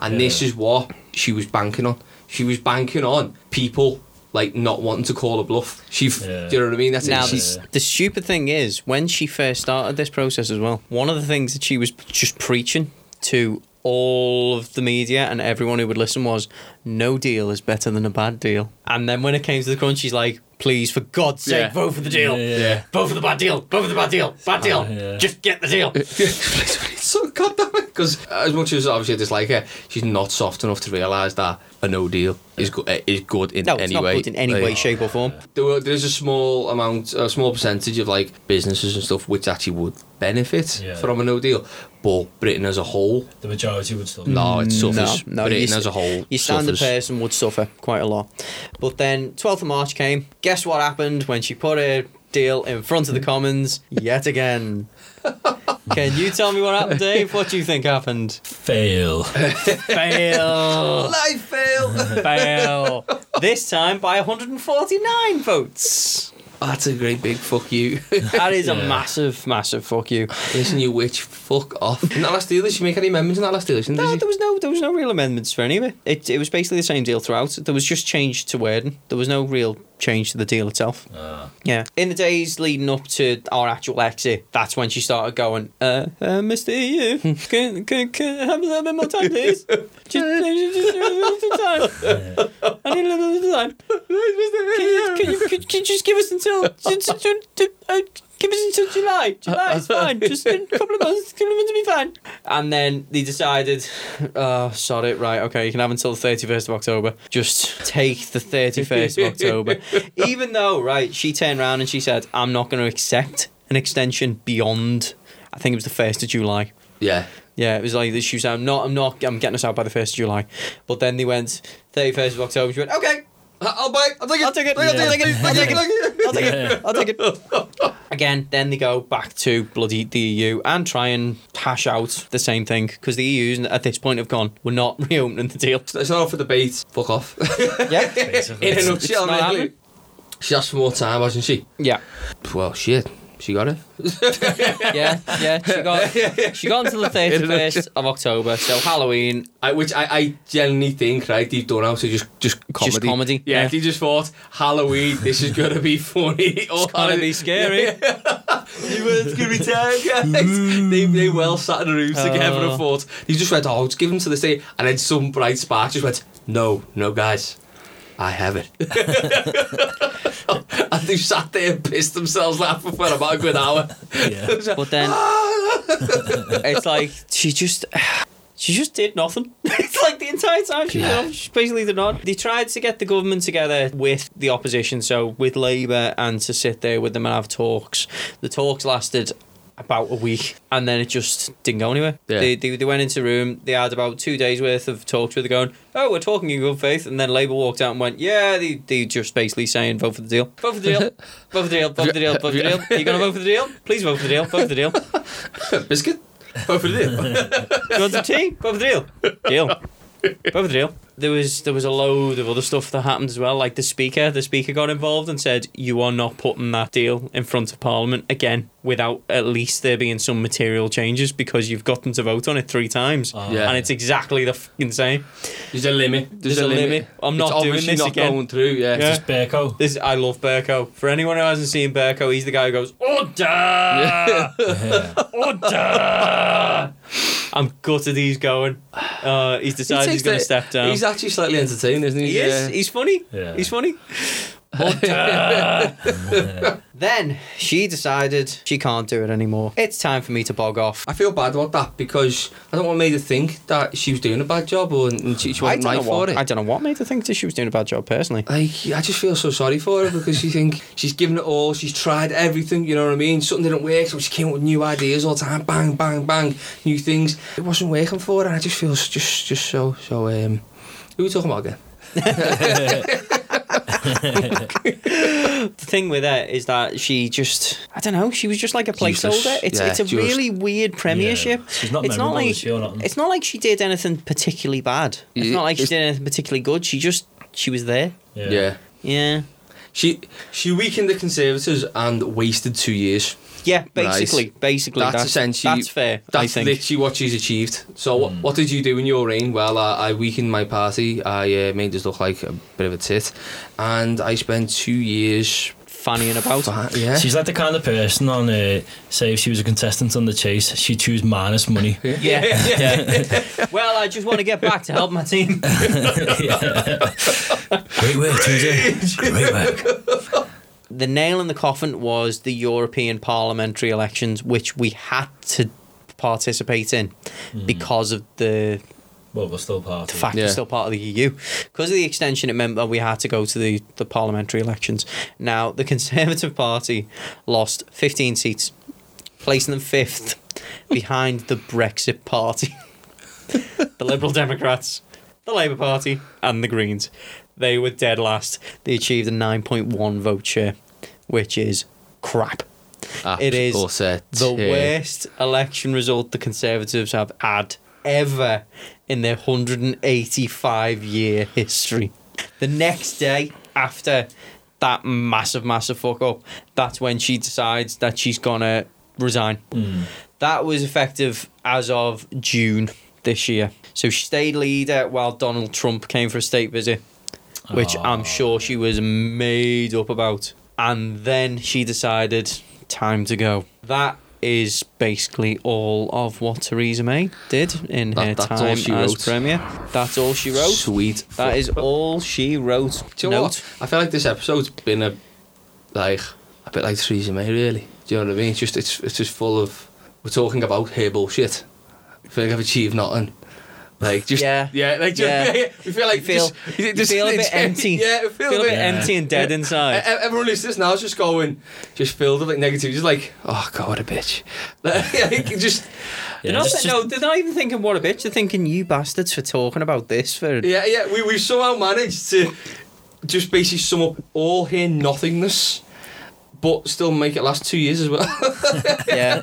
And this is what she was banking on. She was banking on people, like, not wanting to call her bluff. She, Yeah. do you know what I mean? That's Now, it. She's, the stupid thing is, when she first started this process as well, one of the things that she was just preaching to all of the media and everyone who would listen was, no deal is better than a bad deal. And then when it came to the crunch, she's like, please, for God's sake, Yeah. vote for the deal. Yeah, yeah. Vote for the bad deal. Vote for the bad deal. Bad deal. Oh, yeah. Just get the deal. so goddamn it. Because as much as obviously I dislike her, she's not soft enough to realise that a no deal is, go- is good in No, it's any not way. good in any Like, way, shape, or form. there were, there's a small amount, a small percentage of like businesses and stuff which actually would benefit Yeah. from a no deal, but Britain as a whole, The majority would still. no, it Mm, No, suffers. no, Britain you, as a whole, your standard suffers. person would suffer quite a lot. But then 12th of March came. Guess what happened when she put a deal in front of the Commons yet again? Can you tell me what happened, Dave? What do you think happened? Fail. Fail. Life fail. Fail. This time by 149 votes. That's a great big fuck you. That is a massive, massive fuck you. Listen, you witch, fuck off. In that last deal, did she make any amendments in that last deal? Didn't No, she? there was no, there was no real amendments for any of it. It, it was basically the same deal throughout. There was just change to wording. There was no real change to the deal itself. Ah. Yeah. In the days leading up to our actual exit, that's when she started going, uh, uh Mr. EU, can, can, can I have a little bit more time, please? Just, just, just a little time. I need a little bit of time. Can you, can you, can you just give us until, uh, give us until July. July is fine. Just a couple of months, couple of months will be fine. And then they decided, oh, sod it, right, okay, you can have until the 31st of October. Just take the 31st of October. Even though, right, she turned around and she said, I'm not going to accept an extension beyond, I think it was the 1st of July. Yeah. Yeah, it was like she was saying, "No, I'm not. I'm getting us out by the first of July." But then they went thirty first of October. She went, "Okay, I'll buy it. I'll take it. I'll take it. I'll take it. I'll take it. I'll take it. I'll take it." Again, then they go back to bloody the EU and try and hash out the same thing because the EU at this point have gone, "We're not reopening the deal." It's not up for debate. Fuck off. Yeah, Basically. In a nutshell, really. She asked for more time, wasn't she? yeah, Well, shit. She got it. yeah, yeah. She got she got until the thirty first of October. So Halloween, I, which I, I genuinely think, right, they've done out to just just comedy. Just comedy, Yeah, yeah. they just thought Halloween. This is gonna be funny. Or it's gonna be scary. You were- gonna be time, guys. they they well sat in a room together and Oh. thought. He just went, oh, give them to the day, and then some bright spark just went, no, no, guys. I have it. and they sat there and pissed themselves laughing for about a good hour. Yeah. But then it's like she just she just did nothing. it's like the entire time she, Yeah. she basically did not. They tried to get the government together with the opposition, so with Labour, and to sit there with them and have talks. The talks lasted about a week and then it just didn't go anywhere. Yeah. They, they, they went into a room, they had about two days worth of talks where they're going, oh, we're talking in good faith. And then Labour walked out and went, yeah, they, they just basically saying, vote for the deal. Vote for the deal. vote for the deal. Vote for the deal. Vote for the deal. Are you going to vote for the deal? Please vote for the deal. Vote for the deal. Biscuit? Go for the deal. You want some tea? Go for the deal. Deal. Go for the deal. There was there was a load of other stuff that happened as well. Like the speaker, the speaker got involved and said, "You are not putting that deal in front of Parliament again without at least there being some material changes because you've gotten to vote on it three times, ah. Yeah. and it's exactly the fucking same." There's a limit. There's a limit. I'm not it's doing obviously this not again. going through, yeah. Yeah. It's Bercow. This I love Bercow. For anyone who hasn't seen Bercow, he's the guy who goes order, order. I'm gutted he's going. Uh, he's He decided he's going to step down. He's actually slightly entertaining, isn't he? He is. Yeah. He's funny. Yeah. He's funny. then she decided she can't do it anymore. It's time for me to bog off. I feel bad about that because I don't want me to think that she was doing a bad job or and she, she I wasn't don't, right know for what, it. I don't know what made her think that she was doing a bad job personally. like, I just feel so sorry for her because she think she's given it all, she's tried everything, you know what I mean? Something didn't work, so she came up with new ideas all the time, bang, bang, bang, new things. It wasn't working for her, and I just feel just just so so. Um, who are we talking about again? The thing with her is that she just, I don't know, she was just like a placeholder. It's Yeah, it's a just- really weird premiership. Yeah. She's not it's not like is she, it's not like she did anything particularly bad. It's not like she did anything particularly good. She just she was there. Yeah. Yeah. Yeah. She she weakened the Conservatives and wasted two years. Yeah, basically, basically, That's, that's, essentially that's fair. That's I think. literally what she's achieved. So what, what did you do in your reign? Well, I, I weakened my party. I uh, made us look like a bit of a tit, and I spent two years. fannying about. fa- yeah. She's like the kind of person on, uh, say, if she was a contestant on The Chase, she'd choose minus money. Yeah, yeah. well, I just want to get back to help my team. Great work, Tuesday. Great work. The nail in the coffin was the European parliamentary elections, which we had to participate in mm-hmm. because of the Well, we're still part the of fact Yeah. we're still part of the EU. Because of the extension, it meant that we had to go to the, the parliamentary elections. Now, the Conservative Party lost 15 seats, placing them fifth behind the Brexit Party, the Liberal Democrats, the Labour Party, and the Greens. They were dead last. They achieved a 9.1 vote share, which is crap. Ah, it is the worst election result the Conservatives have had ever in their 185 year history. The next day after that massive, massive fuck up, that's when she decides that she's gonna resign. Hmm. That was effective as of June this year. So she stayed leader while Donald Trump came for a state visit, which I'm sure she was made up about. And then she decided, time to go. That is basically all of what Theresa May did in That- her time she as wrote. Premier. That's all she wrote. Sweet. That is all she wrote. Do you know Note. what? I feel like this episode's been a like a bit like Theresa May, really. Do you know what I mean? It's just it's it's just full of we're talking about her bullshit. I feel like I've achieved nothing. Like just Yeah. yeah, like just, Yeah. yeah. We feel like You feel- just, you just- feel a bit empty. Yeah, we feel, Feel a bit empty. empty and dead inside. E- Everyone listening now is just going, just filled with like negativity, just like, oh god, what a bitch. Like, just Yeah, They're not, just- no, they're not even thinking what a bitch. They're thinking you bastards for talking about this for. yeah, yeah. We we somehow managed to just basically sum up all here nothingness, but still make it last two years as well. Yeah.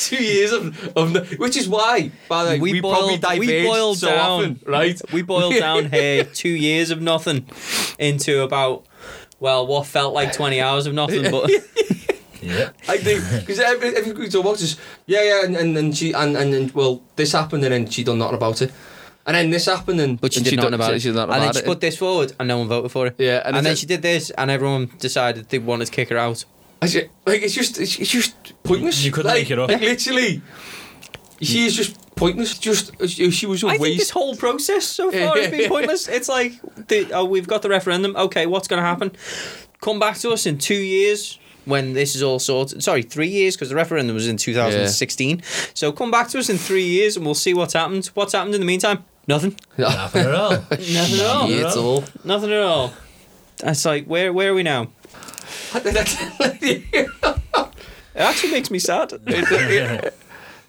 two years of, of no- which is why, by the way, we, We probably boiled- we boiled so down. often, right? We boiled down here two years of nothing into about well, what felt like twenty hours of nothing, but Yeah. I think because every, every we talk about just yeah, yeah, and and, and she and, and and well, this happened and then she done nothing about it, and then this happened and but she and did nothing about it. She did nothing and then she it. put this forward, and no one voted for it. Yeah, and and, then it's- she did this, and everyone decided they wanted to kick her out. I ju- like it's just it's, it's just pointless. You couldn't like, make it up. Like literally, she is just pointless. Just she was a I think this whole process so far has been pointless. It's like, the, oh, we've got the referendum. Okay, what's going to happen? Come back to us in two years when this is all sorted. Sorry, three years because the referendum was in 2016. So come back to us in three years and we'll see what's happened. What's happened in the meantime? Nothing. Nothing at all. Nothing at all. Yeah, it's all. Nothing at all. It's like, where where are we now? It actually makes me sad.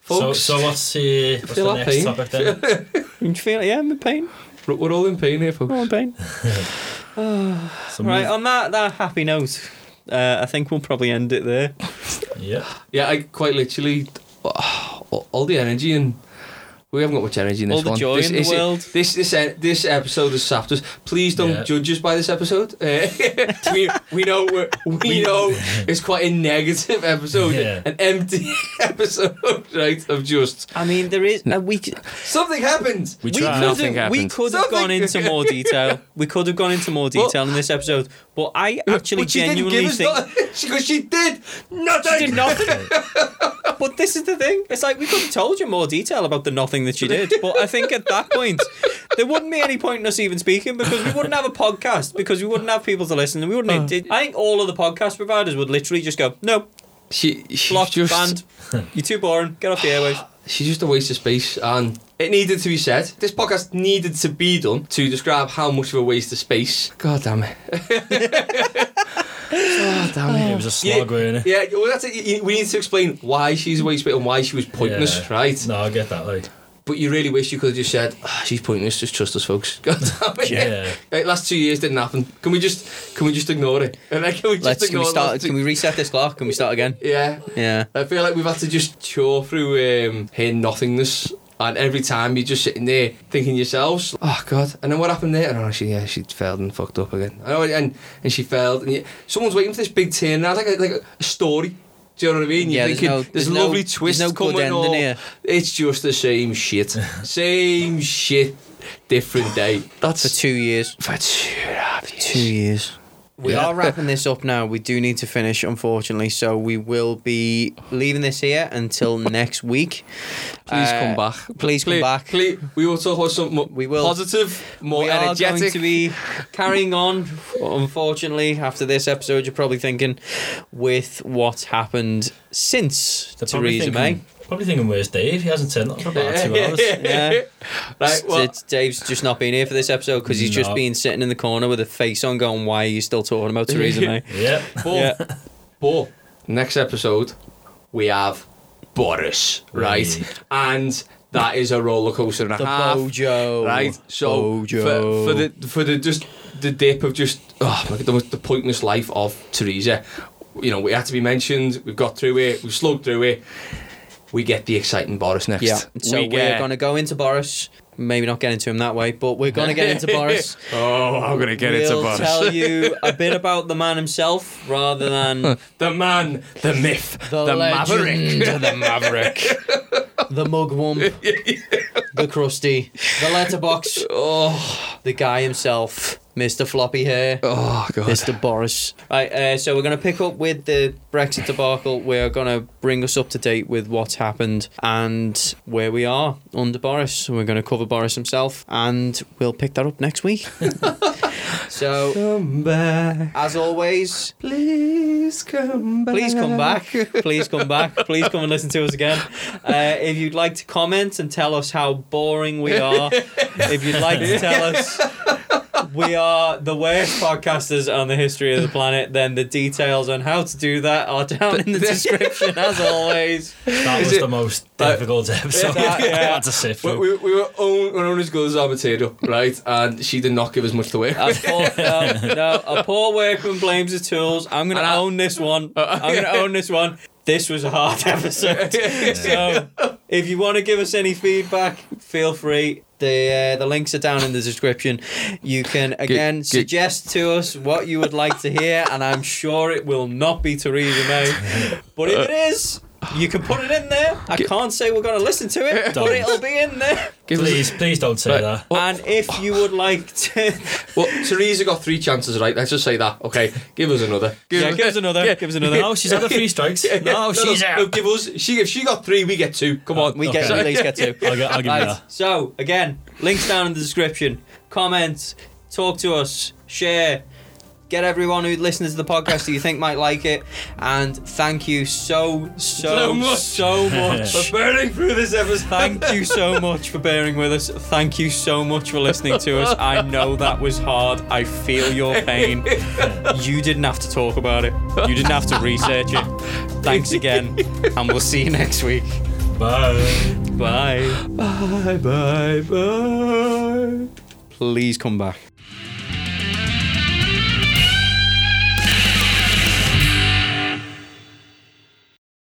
So, Folks, so what's, uh, what's Feel the next pain? topic then? You feel, yeah, I'm in pain. we're all in pain here, folks. I'm in pain. Right, on that, that happy note, uh, I think we'll probably end it there. Yeah. Yeah, I quite literally all, all the energy and we haven't got much energy in this All the one. joy this, in the is- world. This this e- this episode has sapped us. Please don't Yeah. judge us by this episode. Uh, we we know we're, we know it's quite a negative episode, Yeah. an empty episode, right? Of just I mean, there is. Uh, we c- something happened. We we tried. could Nothing have, we happened. could have gone into more detail. We could have gone into more detail in this episode, but I actually But she didn't genuinely give us think because she did nothing. she did nothing. but this is the thing. It's like we could have told you more detail about the nothing that she did. But I think at that point, there wouldn't be any point in us even speaking because we wouldn't have a podcast because we wouldn't have people to listen. And we wouldn't. Oh. I think all of the podcast providers would literally just go, "No, She she blocked, just banned. You're too boring. Get off the airwaves." she's just a waste of space and it needed to be said. This podcast needed to be done to describe how much of a waste of space. God damn it. God damn it. It was a slog, wasn't it? Yeah, well, that's it. You- you- We need to explain why she's a waste of space and why she was pointless, Yeah. right? No, I get that, like. But you really wish you could have just said, "Ah, "She's pointless. Just trust us, folks." God damn it. Yeah. Like, last two years didn't happen. Can we just can we just ignore it? And like, can we just Let's can we start? two- Can we reset this clock? Can we start again? Yeah. Yeah. I feel like we've had to just chaw through um, her nothingness. And every time you're just sitting there thinking yourselves, oh God. And then what happened there? And oh, she, yeah, she failed and fucked up again. I know, and, and she failed. And you, someone's waiting for this big turn now, like a, like a story. Do you know what I mean? Yeah, You're there's thinking, no- there's, there's a no- lovely there's twist no coming or- here. It's just the same shit. same shit, different day. That's For two years. for two and a half years. Two years. We Yeah. are wrapping this up now. We do need to finish, unfortunately. So we will be leaving this here until next week. Please Uh, come back. Please come Please- back. please- we will talk about something more We will. positive, more we are going to be carrying on. Unfortunately, after this episode, you're probably thinking, with what's happened since They're Theresa May. Thinking, probably thinking, where's Dave? He hasn't said nothing for about two hours. Yeah. Right, well, It's- Dave's just not been here for this episode because he's just No. been sitting in the corner with a face on, going, "Why are you still talking about Theresa May?" Yeah. but, yeah. but next episode we have Boris, right? Right. And that is a roller coaster and a The half, Bojo. right? So Bojo. for, for the for the just the dip of just oh my God, the, the pointless life of Theresa. You know, we had to be mentioned. We've got through it. We've slugged through it. We get the exciting Boris next. Yeah. So we get, are going to go into Boris. Maybe not get into him that way, but we're going to get into Boris. Oh, I'm gonna get into Boris. we'll tell you a bit about the man himself rather than the man, the myth, the, the legend, maverick. the maverick, the mugwump, the crusty, the letterbox, Oh, the guy himself, Mr. Floppy Hair. oh God. Mr. Boris. Right, uh, so we're going to pick up with the Brexit debacle. We're going to bring us up to date with what's happened and where we are under Boris. We're going to cover Boris himself, and we'll pick that up next week. So, Come back. as always, Please come back. please come back. Please come back. Please come and listen to us again. Uh, if you'd like to comment and tell us how boring we are, if you'd like to tell us we are the worst podcasters on the history of the planet, then the details on how to do that are down in the description, as always. That was it- the most difficult episode That- yeah. I had to sit We, through. we, we were own, we're only as good as our material, right? And she did not give us much to work A with. poor, no, um, no, a poor workman blames his tools. I'm going to And I- own this one. Oh, I'm going to own this one. This was a hard episode. So, if you want to give us any feedback, feel free. The uh, the links are down in the description. You can again get- suggest to us what you would like to hear, and I'm sure it will not be Theresa May. But if it is, you can put it in there. I can't say we're going to listen to it, but it'll be in there. Please, please don't say Right. that. And if oh. you would like to, well, Theresa got three chances, right? Let's just say that. Okay, give us another. Give yeah, give us another. Yeah. Give us another. No, she's had a three strikes. Oh, no, she's no, out. no, give us. She if she got three, we get two. Come on, We get at least get two. I'll, gi- I'll give you Right, that. So again, links down in the description. Comment, talk to us, share, get everyone who listens to the podcast who you think might like it, and thank you so so So so much. much, for burning through this episode. Thank you so much for bearing with us. Thank you so much for listening to us. I know that was hard. I feel your pain. You didn't have to talk about it. You didn't have to research it. Thanks again, and we'll see you next week. Bye. Bye. Bye bye bye. Please come back.